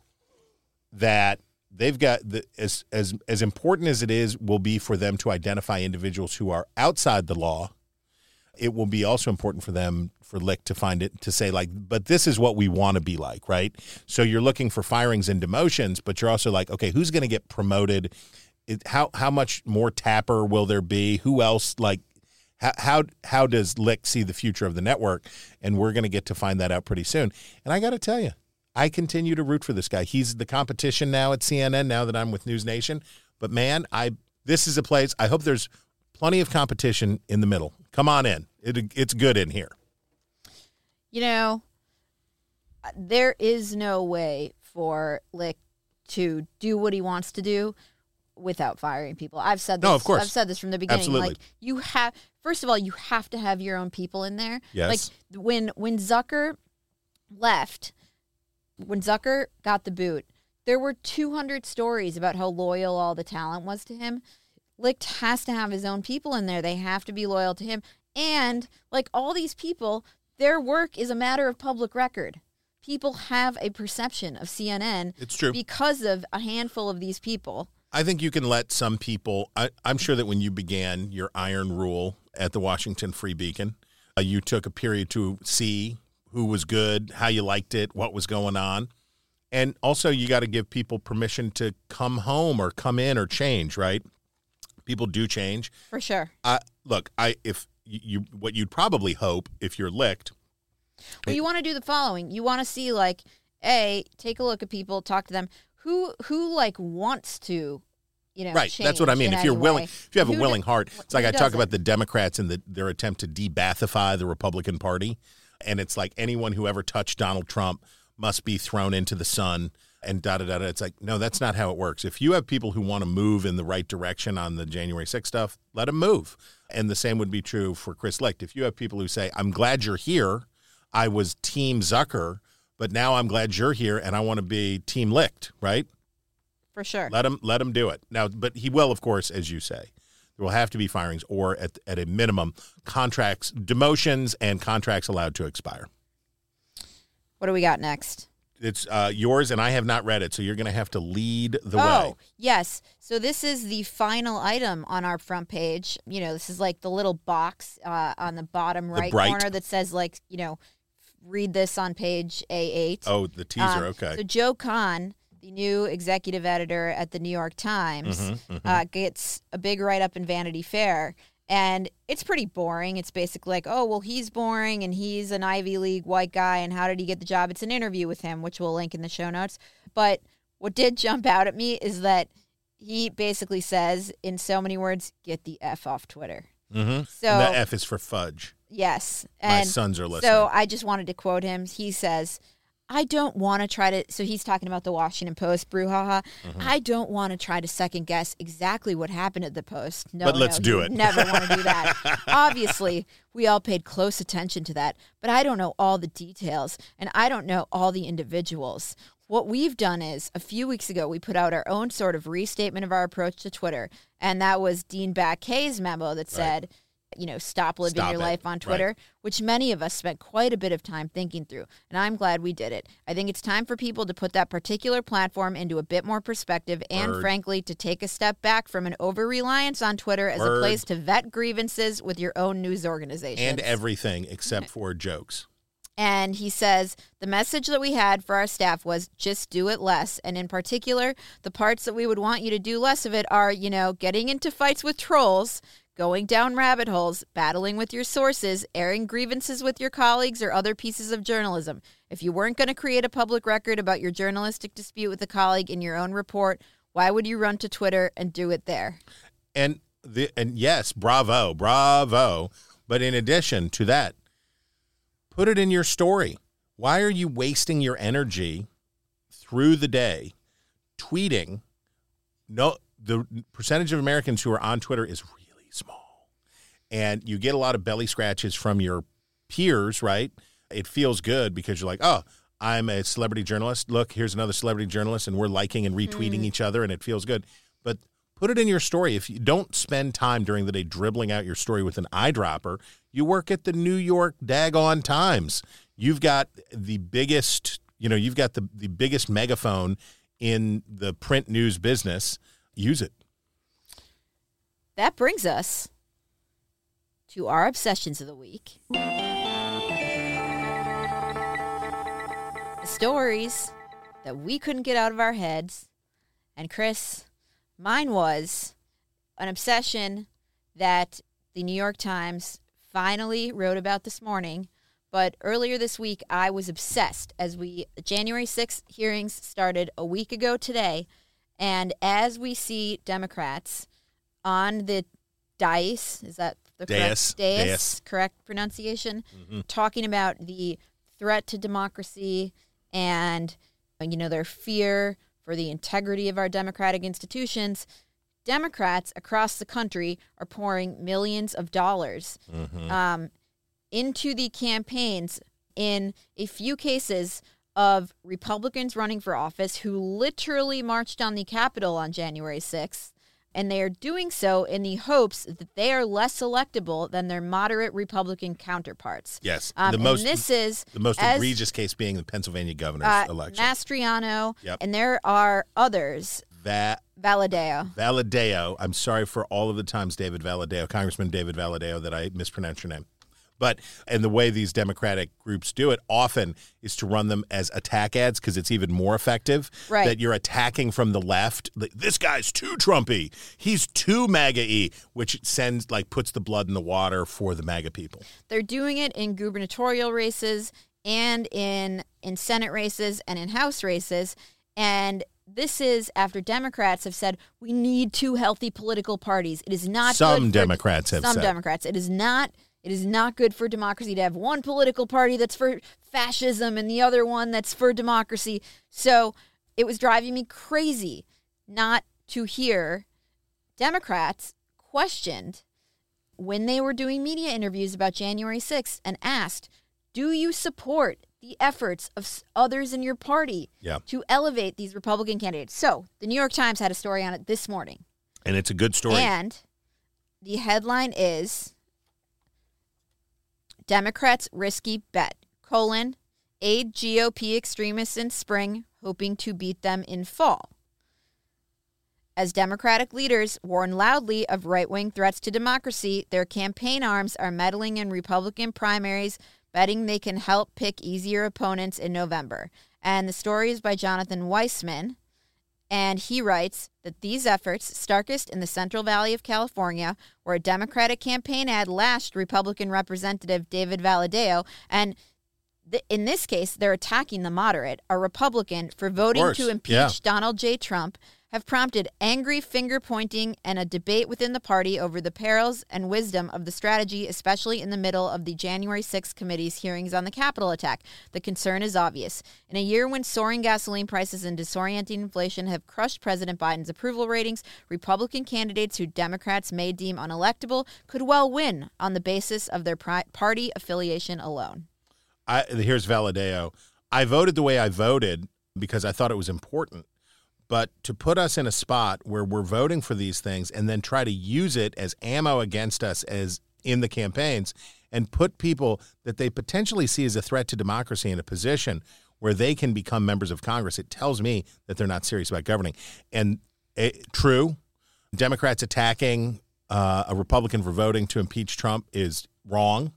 that they've got the, as as as important as it is will be for them to identify individuals who are outside the law. It will be also important for them for Licht to find it to say like but this is what we want to be like right? So you're looking for firings and demotions but you're also like okay who's going to get promoted? It, how how much more Tapper will there be? Who else like how, how how does Licht see the future of the network? And we're going to get to find that out pretty soon. And I got to tell you I continue to root for this guy. He's the competition now at CNN now that I'm with News Nation. But man, I this is a place I hope there's plenty of competition in the middle. Come on in. It, it's good in here. You know, there is no way for Licht to do what he wants to do without firing people. I've said this. No, of course. I've said this from the beginning. Absolutely. Like you have first of all, you have to have your own people in there. Yes. Like when when Zucker left, when Zucker got the boot, there were 200 stories about how loyal all the talent was to him. Licht has to have his own people in there. They have to be loyal to him. And like all these people, their work is a matter of public record. People have a perception of CNN. It's true. Because of a handful of these people. I think you can let some people. I, I'm sure that when you began your iron rule at the Washington Free Beacon, uh, you took a period to see who was good, how you liked it, what was going on. And also, you got to give people permission to come home or come in or change, right? People do change. For sure. Uh, look, I if you, what you'd probably hope if you're Licht Well, you want to do the following. You want to see like a take a look at people, talk to them. Who who like wants to, you know, Right. That's what I mean. If you're willing, way? if you have a willing heart, it's like who I talk doesn't? about the Democrats and the, their attempt to debathify the Republican Party. And it's like anyone who ever touched Donald Trump must be thrown into the sun and da da da. It's like, no, that's not how it works. If you have people who want to move in the right direction on the January 6th stuff, let them move. And the same would be true for Chris Licht. If you have people who say, I'm glad you're here, I was Team Zucker, but now I'm glad you're here and I want to be Team Licht, right? for sure. Let him let him do it now. But he will, of course, as you say, there will have to be firings, or at at a minimum, contracts, demotions, and contracts allowed to expire. What do we got next? It's uh, yours, and I have not read it, so you're going to have to lead the oh, way. yes. So this is the final item on our front page. You know, this is like the little box uh, on the bottom right bright- corner that says like, you know, read this on page A8. Oh, the teaser. Um, okay. So Joe Kahn, the new executive editor at the New York Times, Mhm, mhm. Uh, gets a big write up in Vanity Fair. And it's pretty boring. It's basically like, oh, well, he's boring and he's an Ivy League white guy. And how did he get the job? It's an interview with him, which we'll link in the show notes. But what did jump out at me is that he basically says, in so many words, get the F off Twitter. mm-hmm. So- and the F is for fudge. Yes. My sons are listening. So I just wanted to quote him. He says, I don't want to try to. So he's talking about the Washington Post brouhaha. Mm-hmm. I don't want to try to second guess exactly what happened at the Post. No, But let's no, do it. Never want to do that. Obviously, we all paid close attention to that, but I don't know all the details, and I don't know all the individuals. What we've done is a few weeks ago, we put out our own sort of restatement of our approach to Twitter, and that was Dean Baquet's memo that said, you know, stop living Stop your it. life on Right. Twitter, which many of us spent quite a bit of time thinking through. And I'm glad we did it. I think it's time for people to put that particular platform into a bit more perspective and, Word. frankly, to take a step back from an over reliance on Twitter as Word. a place to vet grievances with your own news organization. and everything except for jokes. And he says the message that we had for our staff was just do it less. And in particular, the parts that we would want you to do less of it are, you know, getting into fights with trolls, going down rabbit holes, battling with your sources, airing grievances with your colleagues or other pieces of journalism. If you weren't going to create a public record about your journalistic dispute with a colleague in your own report, why would you run to Twitter and do it there? And the and yes, bravo, bravo. But in addition to that, put it in your story. Why are you wasting your energy through the day tweeting? No, the percentage of Americans who are on Twitter is small. And you get a lot of belly scratches from your peers, right? It feels good because you're like, oh, I'm a celebrity journalist. Look, here's another celebrity journalist, and we're liking and retweeting mm. each other, and it feels good. But put it in your story. If you don't spend time during the day dribbling out your story with an eyedropper, you work at the New York Dagon Times. You've got the biggest, you know, you've got the, the biggest megaphone in the print news business. Use it. That brings us to our obsessions of the week. The stories that we couldn't get out of our heads. And Chris, mine was an obsession that the New York Times finally wrote about this morning. But earlier this week, I was obsessed as we January 6th hearings started a week ago today. And as we see Democrats on the dais, is that the Dais. correct dais, Dais. correct pronunciation? Mhm. Talking about the threat to democracy and you know their fear for the integrity of our democratic institutions. Democrats across the country are pouring millions of dollars Mhm. um, into the campaigns in a few cases of Republicans running for office who literally marched on the Capitol on January 6th. And they are doing so in the hopes that they are less electable than their moderate Republican counterparts. Yes. Um, the and most this is the most as- egregious case being the Pennsylvania governor's uh, election. Mastriano, Yep. and there are others. that Valadao. Valadao. I'm sorry for all of the times David Valadao, Congressman David Valadao, that I mispronounced your name. But and the way these Democratic groups do it often is to run them as attack ads because it's even more effective. Right. That you're attacking from the left. Like, this guy's too Trumpy. He's too MAGA-y, which sends like puts the blood in the water for the MAGA people. They're doing it in gubernatorial races, and in in Senate races and in House races. And this is after Democrats have said we need two healthy political parties. It is not Some Democrats have some said. Democrats. It is not. It is not good for democracy to have one political party that's for fascism and the other one that's for democracy. So it was driving me crazy not to hear Democrats questioned when they were doing media interviews about January 6th and asked, Do you support the efforts of others in your party Yeah. to elevate these Republican candidates? So the New York Times had a story on it this morning. And it's a good story. And the headline is Democrats risky bet, colon, aid GOP extremists in spring, hoping to beat them in fall. As Democratic leaders warn loudly of right wing threats to democracy, their campaign arms are meddling in Republican primaries, betting they can help pick easier opponents in November. And the story is by Jonathan Weisman. And he writes that these efforts, starkest in the Central Valley of California, where a Democratic campaign ad lashed Republican Representative David Valadao. And th- in this case, they're attacking the moderate, a Republican, for voting to impeach yeah. Donald J. Trump, have prompted angry finger pointing and a debate within the party over the perils and wisdom of the strategy, especially in the middle of the January 6th committee's hearings on the Capitol attack. The concern is obvious. In a year when soaring gasoline prices and disorienting inflation have crushed President Biden's approval ratings, Republican candidates who Democrats may deem unelectable could well win on the basis of their pri- party affiliation alone. I, here's Valadao. I voted the way I voted because I thought it was important. But to put us in a spot where we're voting for these things and then try to use it as ammo against us as in the campaigns and put people that they potentially see as a threat to democracy in a position where they can become members of Congress, it tells me that they're not serious about governing. And eh, true, Democrats attacking uh, a Republican for voting to impeach Trump is wrong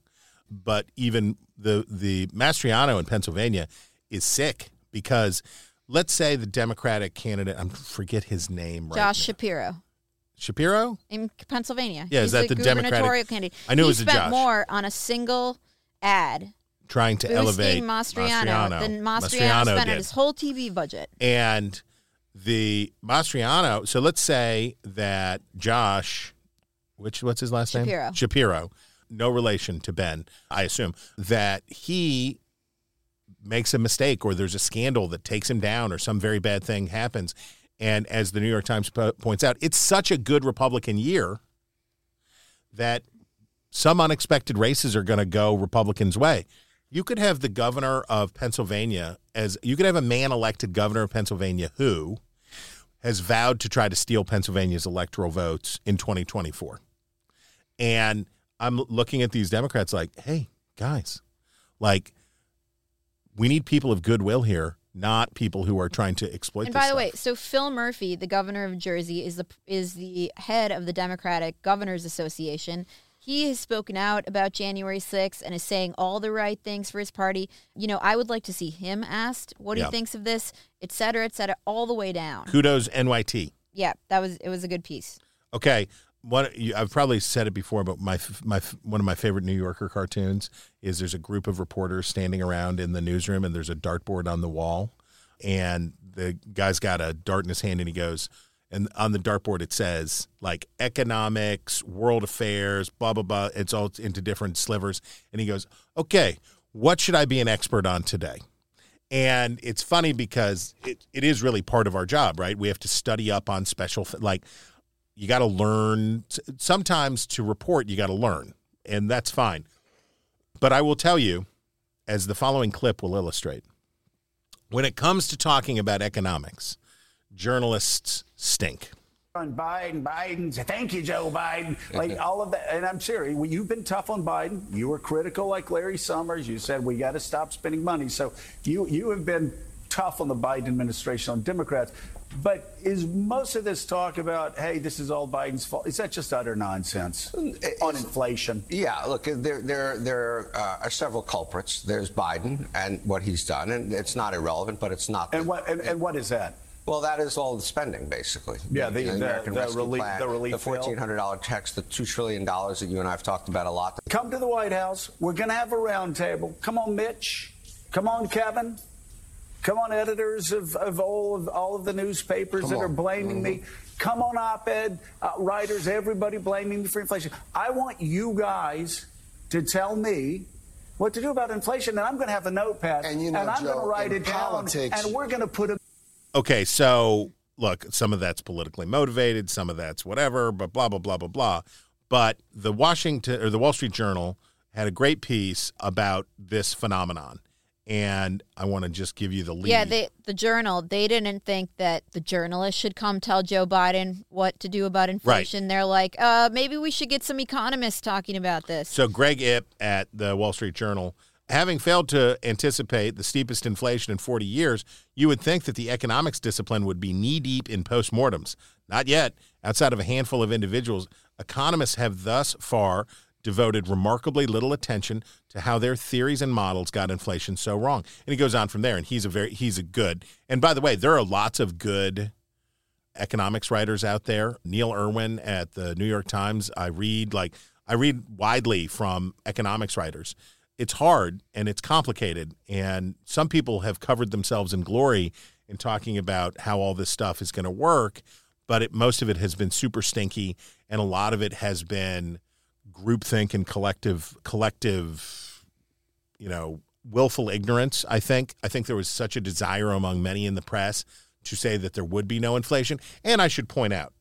but even the the Mastriano in Pennsylvania is sick because let's say the Democratic candidate I forget his name right Josh now. Shapiro Shapiro in Pennsylvania. Yeah, is that the Democratic- gubernatorial candidate? I knew it he was a spent Josh. more on a single ad trying to elevate boosting Mastriano, than Mastriano, Mastriano spent did. his whole TV budget. and the Mastriano. So let's say that Josh, which what's his last name? Shapiro. Shapiro, no relation to Ben, I assume that he makes a mistake or there's a scandal that takes him down or some very bad thing happens. And as the New York Times po- points out, it's such a good Republican year that some unexpected races are going to go Republicans' way. You could have the governor of Pennsylvania as you could have a man elected governor of Pennsylvania who has vowed to try to steal Pennsylvania's electoral votes in 2024. And I'm looking at these Democrats like, hey, guys, like, we need people of goodwill here, not people who are trying to exploit And by the stuff. way, so Phil Murphy, the governor of Jersey, is the is the head of the Democratic Governors Association. He has spoken out about January 6th and is saying all the right things for his party. You know, I would like to see him asked what Yeah. he thinks of this, et cetera, et cetera, all the way down. Kudos NYT. Yeah, that was it was a good piece. Okay, one I've probably said it before, but my my one of my favorite New Yorker cartoons is there's a group of reporters standing around in the newsroom, and there's a dartboard on the wall, and the guy's got a dart in his hand, and he goes, and on the dartboard it says like economics, world affairs, blah blah blah. It's all into different slivers, and he goes, okay, what should I be an expert on today? And it's funny because it, it is really part of our job, right? We have to study up on special, like, you got to learn. Sometimes to report, you got to learn, and that's fine. But I will tell you, as the following clip will illustrate, when it comes to talking about economics, journalists stink. on Biden, Biden, thank you, Joe Biden. Like all of that. And I'm serious. Well, you've been tough on Biden. You were critical like Larry Summers. You said we got to stop spending money. So you, you have been tough on the Biden administration, on Democrats. But is most of this talk about, hey, this is all Biden's fault? Is that just utter nonsense on inflation? Yeah, look, there there there uh, are several culprits. There's Biden and what he's done, and it's not irrelevant, but it's not. And what and, and what is that? Well, that is all the spending, basically. Yeah, the- the- American the Rescue relief- Plan, the relief the fourteen hundred dollar checks, the two trillion dollars that you and I have talked about a lot. Come to the White House. We're going to have a roundtable. Come on, Mitch. Come on, Kevin. Come on, editors of, of all of all of the newspapers Come that are on. blaming me. Come on, op-ed uh, writers, everybody blaming me for inflation. I want you guys to tell me what to do about inflation, and I'm going to have a notepad, And you know, I'm going to write in it down, politics- and we're going to put a Okay, so look, some of that's politically motivated, some of that's whatever, but blah blah blah blah blah. But the Washington or the Wall Street Journal had a great piece about this phenomenon, and I want to just give you the lead. Yeah, they, the journal, they didn't think that the journalists should come tell Joe Biden what to do about inflation. They're like, uh, maybe we should get some economists talking about this. So Greg Ip at the Wall Street Journal, having failed to anticipate the steepest inflation in 40 years, you would think that the economics discipline would be knee deep in postmortems. Not yet. Outside of a handful of individuals, economists have thus far devoted remarkably little attention to how their theories and models got inflation so wrong. And he goes on from there and he's a very he's a good. And by the way, there are lots of good economics writers out there. Neil Irwin at the New York Times, I read like I read widely from economics writers. It's hard and it's complicated and some people have covered themselves in glory in talking about how all this stuff is going to work, but it, most of it has been super stinky and a lot of it has been groupthink and collective collective you know willful ignorance i think. I think there was such a desire among many in the press to say that there would be no inflation. And i should point out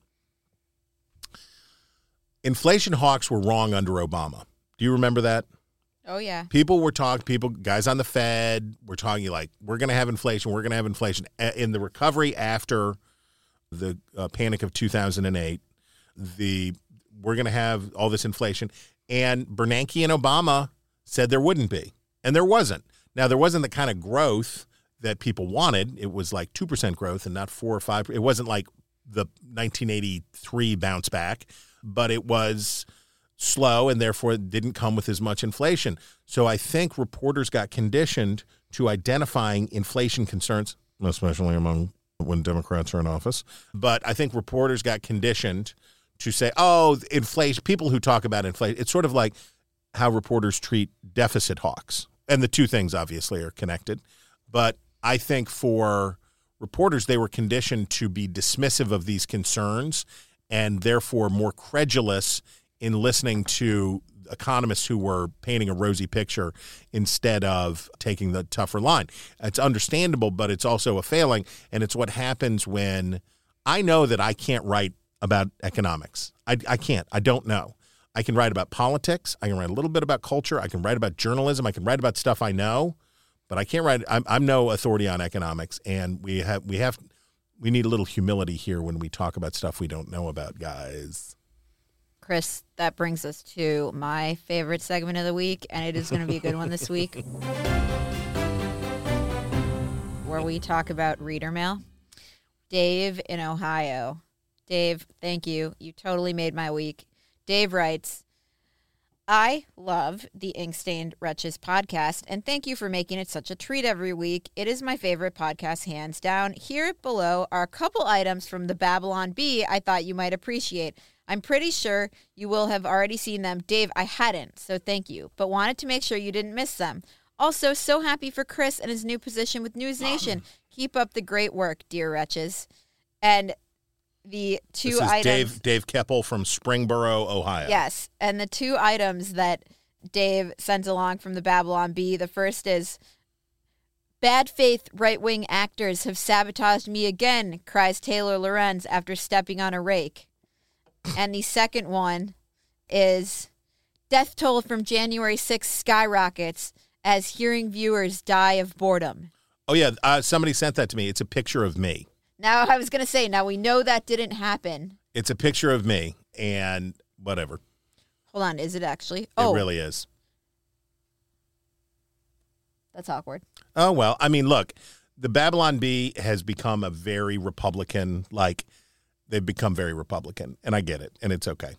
inflation hawks were wrong under obama. Do you remember that? Oh, yeah. people were talking people guys on the fed were talking like we're going to have inflation we're going to have inflation. In the recovery after the uh, panic of 2008 the we're going to have all this inflation and bernanke and obama said there wouldn't be and there wasn't now there wasn't the kind of growth that people wanted it was like 2% growth and not 4 or 5 it wasn't like the 1983 bounce back but it was slow and therefore didn't come with as much inflation. So I think reporters got conditioned to identifying inflation concerns, especially among when Democrats are in office. But I think reporters got conditioned to say, oh, inflation, people who talk about inflation, it's sort of like how reporters treat deficit hawks. And the two things obviously are connected. But I think for reporters, they were conditioned to be dismissive of these concerns and therefore more credulous in listening to economists who were painting a rosy picture instead of taking the tougher line. It's understandable, but it's also a failing. And it's what happens when I know that I can't write about economics. I, I can't. I don't know. I can write about politics. I can write a little bit about culture. I can write about journalism. I can write about stuff I know, but I can't write. I'm, I'm no authority on economics, and we have we have we need a little humility here when we talk about stuff we don't know about, guys. Chris, that brings us to my favorite segment of the week, and it is going to be a good one this week. Where we talk about reader mail. Dave in Ohio. Dave, thank you. You totally made my week. Dave writes, I love the Ink Stained Wretches podcast, and thank you for making it such a treat every week. It is my favorite podcast, hands down. Here below are a couple items from the Babylon Bee I thought you might appreciate. I'm pretty sure you will have already seen them. Dave, I hadn't, so thank you, but wanted to make sure you didn't miss them. Also, so happy for Chris and his new position with News Nation. Keep up the great work, dear wretches. And the two this is items. Dave Dave Keppel from Springboro, Ohio. Yes. And the two items that Dave sends along from the Babylon Bee the first is Bad faith right wing actors have sabotaged me again, cries Taylor Lorenz after stepping on a rake. and the second one is Death toll from January 6th skyrockets as hearing viewers die of boredom. Oh yeah, uh, somebody sent that to me. It's a picture of me. Now, I was going to say, now we know that didn't happen. It's a picture of me, and whatever. Hold on, is it actually? It Oh, really is. that's awkward. Oh well, I mean, look, the Babylon Bee has become a very Republican. Like they've become very Republican, and I get it, and it's okay.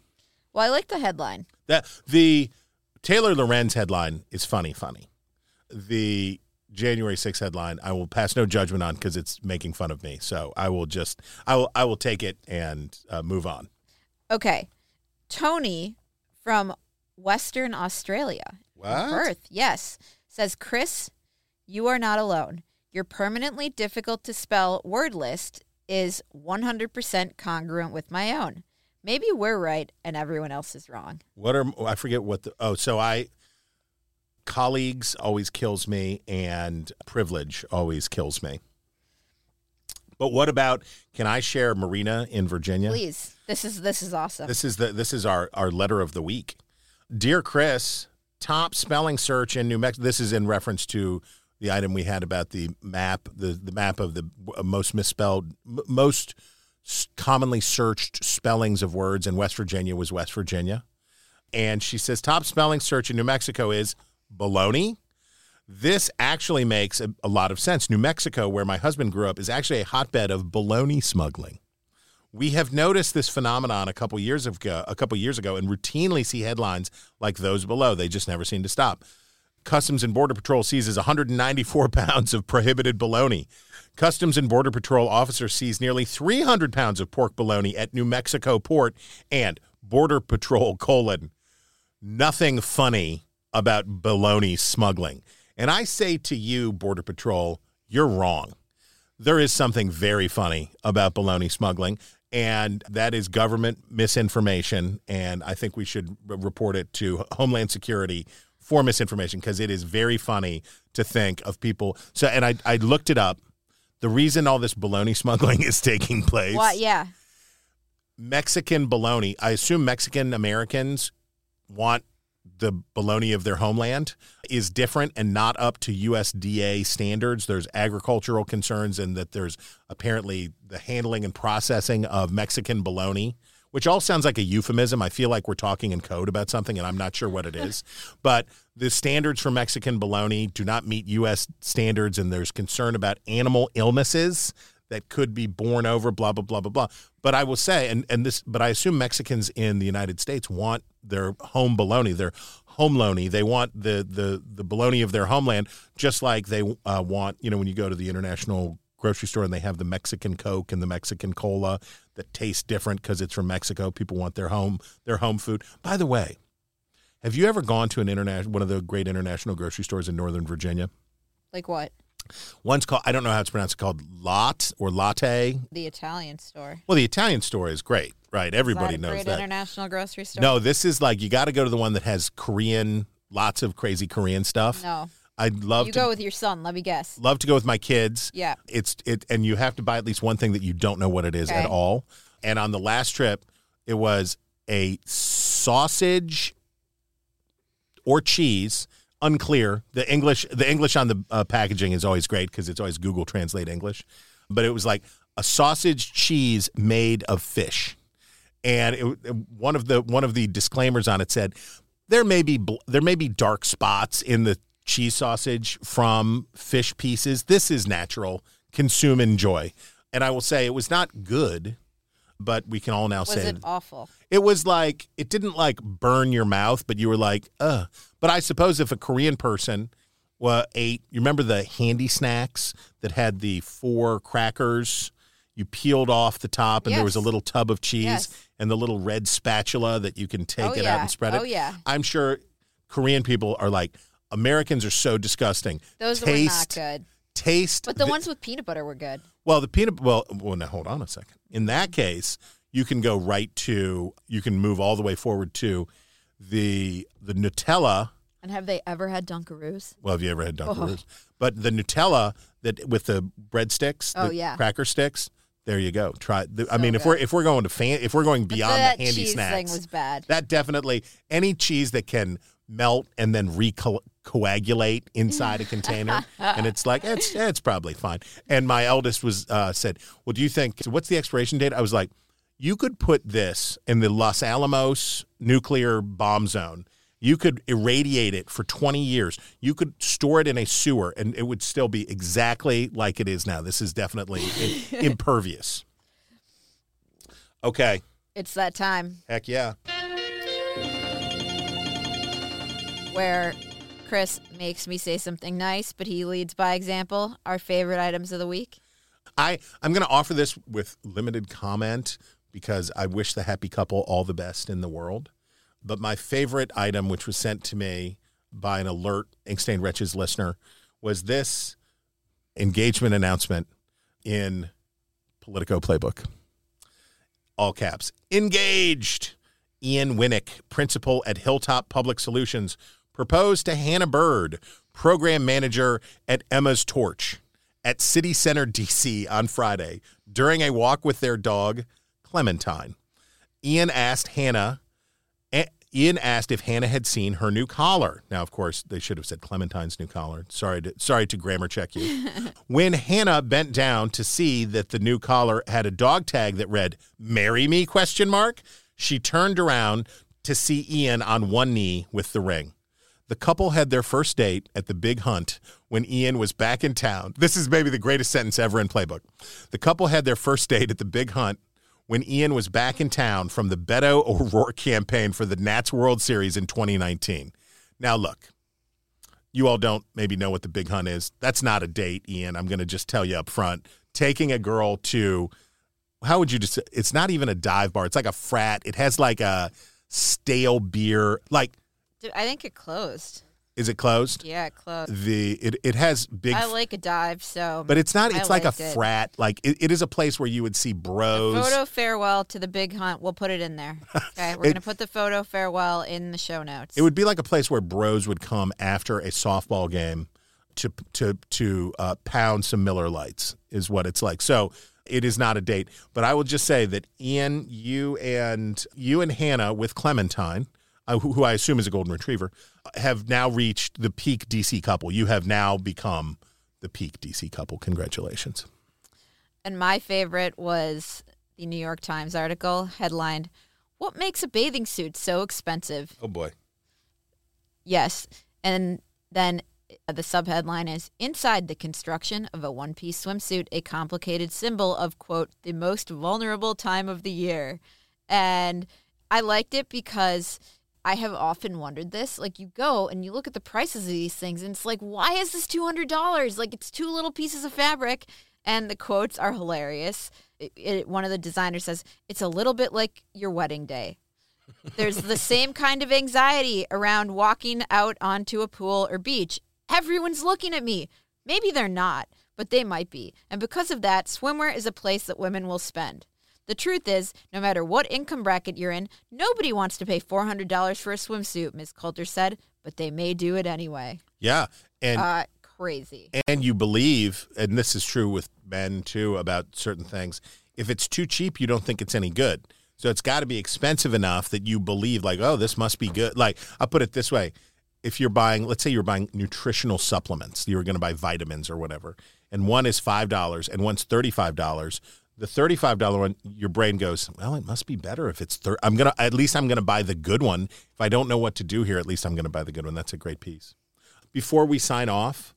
Well, I like the headline. That the Taylor Lorenz headline is funny, funny. The January 6th headline, I will pass no judgment on because it's making fun of me. So I will just, I will, I will take it and uh, move on. Okay. Tony from Western Australia. What? Perth, yes. Says, Chris, You are not alone. Your permanently difficult to spell word list is 100% congruent with my own. Maybe we're right and everyone else is wrong. What are I forget what the oh so I colleagues always kills me and privilege always kills me. But what about can I share Marina in Virginia? Please. This is this is awesome. This is the this is our our letter of the week. Dear Chris, top spelling search in New Mexico. This is in reference to the item we had about the map, the the map of the most misspelled, m- most commonly searched spellings of words in West Virginia was West Virginia, and she says top spelling search in New Mexico is baloney. This actually makes a, a lot of sense. New Mexico, where my husband grew up, is actually a hotbed of baloney smuggling. We have noticed this phenomenon a couple years ago, a couple years ago, and routinely see headlines like those below. They just never seem to stop. Customs and Border Patrol seizes 194 pounds of prohibited bologna. Customs and Border Patrol officer sees nearly 300 pounds of pork bologna at New Mexico port. And Border Patrol colon nothing funny about baloney smuggling. And I say to you, Border Patrol, you're wrong. There is something very funny about baloney smuggling, and that is government misinformation. And I think we should report it to Homeland Security for misinformation because it is very funny to think of people. So, and I, I looked it up. The reason all this baloney smuggling is taking place. What? Yeah. Mexican baloney. I assume Mexican Americans want the bologna of their homeland is different and not up to USDA standards. There's agricultural concerns and that there's apparently the handling and processing of Mexican bologna, which all sounds like a euphemism. I feel like we're talking in code about something and I'm not sure what it is. but the standards for Mexican bologna do not meet US standards and there's concern about animal illnesses that could be born over blah blah blah blah blah. But I will say, and and this, but I assume Mexicans in the United States want their home bologna, their home bologna. They want the the the bologna of their homeland, just like they uh, want. You know, when you go to the international grocery store and they have the Mexican Coke and the Mexican cola that tastes different because it's from Mexico. People want their home their home food. By the way, have you ever gone to an international one of the great international grocery stores in Northern Virginia? Like what? One's called I don't know how it's pronounced called Lot or Latte. The Italian store. Well, the Italian store is great, right? Everybody Is that a knows great that. international grocery store. No, this is like you got to go to the one that has Korean, lots of crazy Korean stuff. No. I'd love you to go with your son. Let me guess. love to go with my kids. Yeah. It's it and you have to buy at least one thing that you don't know what it is at all. And on the last trip, it was a sausage or cheese, unclear. The English the English on the uh, packaging is always great because it's always Google Translate English. But it was like a sausage cheese made of fish. And it, one of the one of the disclaimers on it said there may be bl- there may be dark spots in the cheese sausage from fish pieces. This is natural. Consume, enjoy. And I will say it was not good, but we can all now Was say it was awful? it was like it didn't like burn your mouth, but you were like, uh. But I suppose if a Korean person well, ate, you remember the handy snacks that had the four crackers? You peeled off the top, and there was a little tub of cheese Yes. and the little red spatula that you can take Oh, it out and spread it. Oh, yeah. I'm sure Korean people are like, Americans are so disgusting. Those were taste, not good. Taste. But the thi- ones with peanut butter were good. well, the peanut. Well, well, now hold on a second. In that case, you can go right to. You can move all the way forward to the the Nutella. And have they ever had Dunkaroos? Well, have you ever had Dunkaroos? Oh. But the Nutella that with the breadsticks, Oh, the yeah. cracker sticks. There you go. Try. The, I So mean, if we're if we're going to fan, if we're going beyond the handy cheese snacks, thing was bad. that definitely any cheese that can melt and then recoagulate inside a container and it's like it's it's probably fine and my eldest was uh, said well do you think what's the expiration date i was like you could put this in the los alamos nuclear bomb zone. You could irradiate it for 20 years. You could store it in a sewer and it would still be exactly like it is now. This is definitely impervious. Okay. It's that time. Heck yeah. Where Chris makes me say something nice, but he leads by example. Our favorite items of the week. I I'm going to offer this with limited comment because I wish the happy couple all the best in the world. But my favorite item, which was sent to me by an alert Ink Stained Wretches listener, was this engagement announcement in Politico Playbook. All caps. Engaged. Ian Winnick, principal at Hilltop Public Solutions, proposed to Hannah Bird, program manager at Emma's Torch, at City Center, D.C. on Friday during a walk with their dog, Clementine. Ian asked Hannah. Eh, Ian asked if Hannah had seen her new collar. Now, of course, they should have said Clementine's new collar. Sorry to sorry to grammar check you. when Hannah bent down to see that the new collar had a dog tag that read "Marry me?" question mark, she turned around to see Ian on one knee with the ring. The couple had their first date at the Big Hunt when Ian was back in town. This is maybe the greatest sentence ever in Playbook. The couple had their first date at the Big Hunt when Ian was back in town from the Beto O'Rourke campaign for the Nats World Series in 2019. Now, look, you all don't maybe know what the Big Hunt is. That's not a date, Ian. I'm going to just tell you up front. Taking a girl to, how would you just, it's not even a dive bar. It's like a frat. It has like a stale beer. Like, I think it closed. Is it closed? Yeah, it closed. The it, it has big I like a dive, so. but it's not I it's like a it. frat. Like it, it is a place where you would see bros. Photo farewell to the big hunt. We'll put it in there. Okay, we're It- gonna put the photo farewell in the show notes. It would be like a place where bros would come after a softball game to to to uh, pound some Miller Lites is what it's like. So it is not a date, but I will just say that Ian, you and you and Hannah with Clementine, uh, who, who I assume is a golden retriever, have now reached the peak DC couple. You have now become the peak DC couple. Congratulations. And my favorite was the New York Times article headlined, "What makes a bathing suit so expensive?" Oh boy. Yes, and then uh, the subheadline is Inside the construction of a one piece swimsuit, a complicated symbol of, quote, the most vulnerable time of the year. And I liked it because I have often wondered this. Like, you go and you look at the prices of these things, and it's like, why is this $200? Like, it's two little pieces of fabric. And the quotes are hilarious. It, it, one of the designers says, It's a little bit like your wedding day. There's the same kind of anxiety around walking out onto a pool or beach. Everyone's looking at me. Maybe they're not, but they might be. And because of that, swimwear is a place that women will spend. The truth is, no matter what income bracket you're in, nobody wants to pay $400 for a swimsuit, Ms. Coulter said, but they may do it anyway. Yeah, and uh, crazy. and you believe, and this is true with men too about certain things. If it's too cheap, you don't think it's any good. So it's got to be expensive enough that you believe, like, oh, this must be good. Like I'll put it this way: if you're buying, let's say you're buying nutritional supplements, you're going to buy vitamins or whatever, and one is five dollars and one's thirty five dollars. The thirty-five dollar one, your brain goes, well, it must be better if it's. Thir- I'm gonna at least I'm gonna buy the good one. If I don't know what to do here, at least I'm gonna buy the good one. That's a great piece. Before we sign off,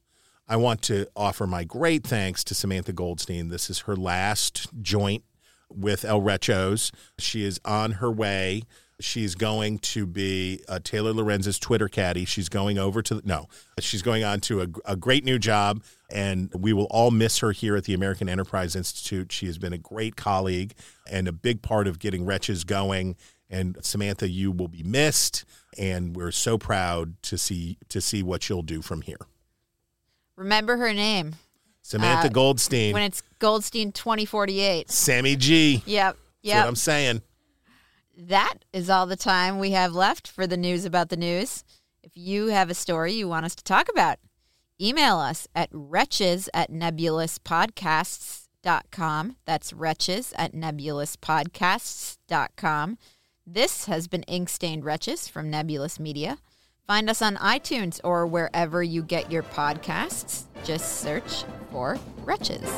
I want to offer my great thanks to Samantha Goldstein. This is her last joint with El Wretches. She is on her way. She's going to be uh, Taylor Lorenz's Twitter caddy. She's going over to no, she's going on to a, a great new job, and we will all miss her here at the American Enterprise Institute. She has been a great colleague and a big part of getting Wretches going. And Samantha, you will be missed, and we're so proud to see to see what you'll do from here. Remember her name. Samantha Uh, Goldstein. When it's Goldstein 2048. Sammy G. Yep. That's Yep. what I'm saying. that is all the time we have left for the news about the news. If you have a story you want us to talk about, email us at wretches at nebulouspodcasts.com. That's wretches at nebulouspodcasts.com. This has been Ink Stained Wretches from Nebulous Media. Find us on iTunes or wherever you get your podcasts. Just search for Wretches.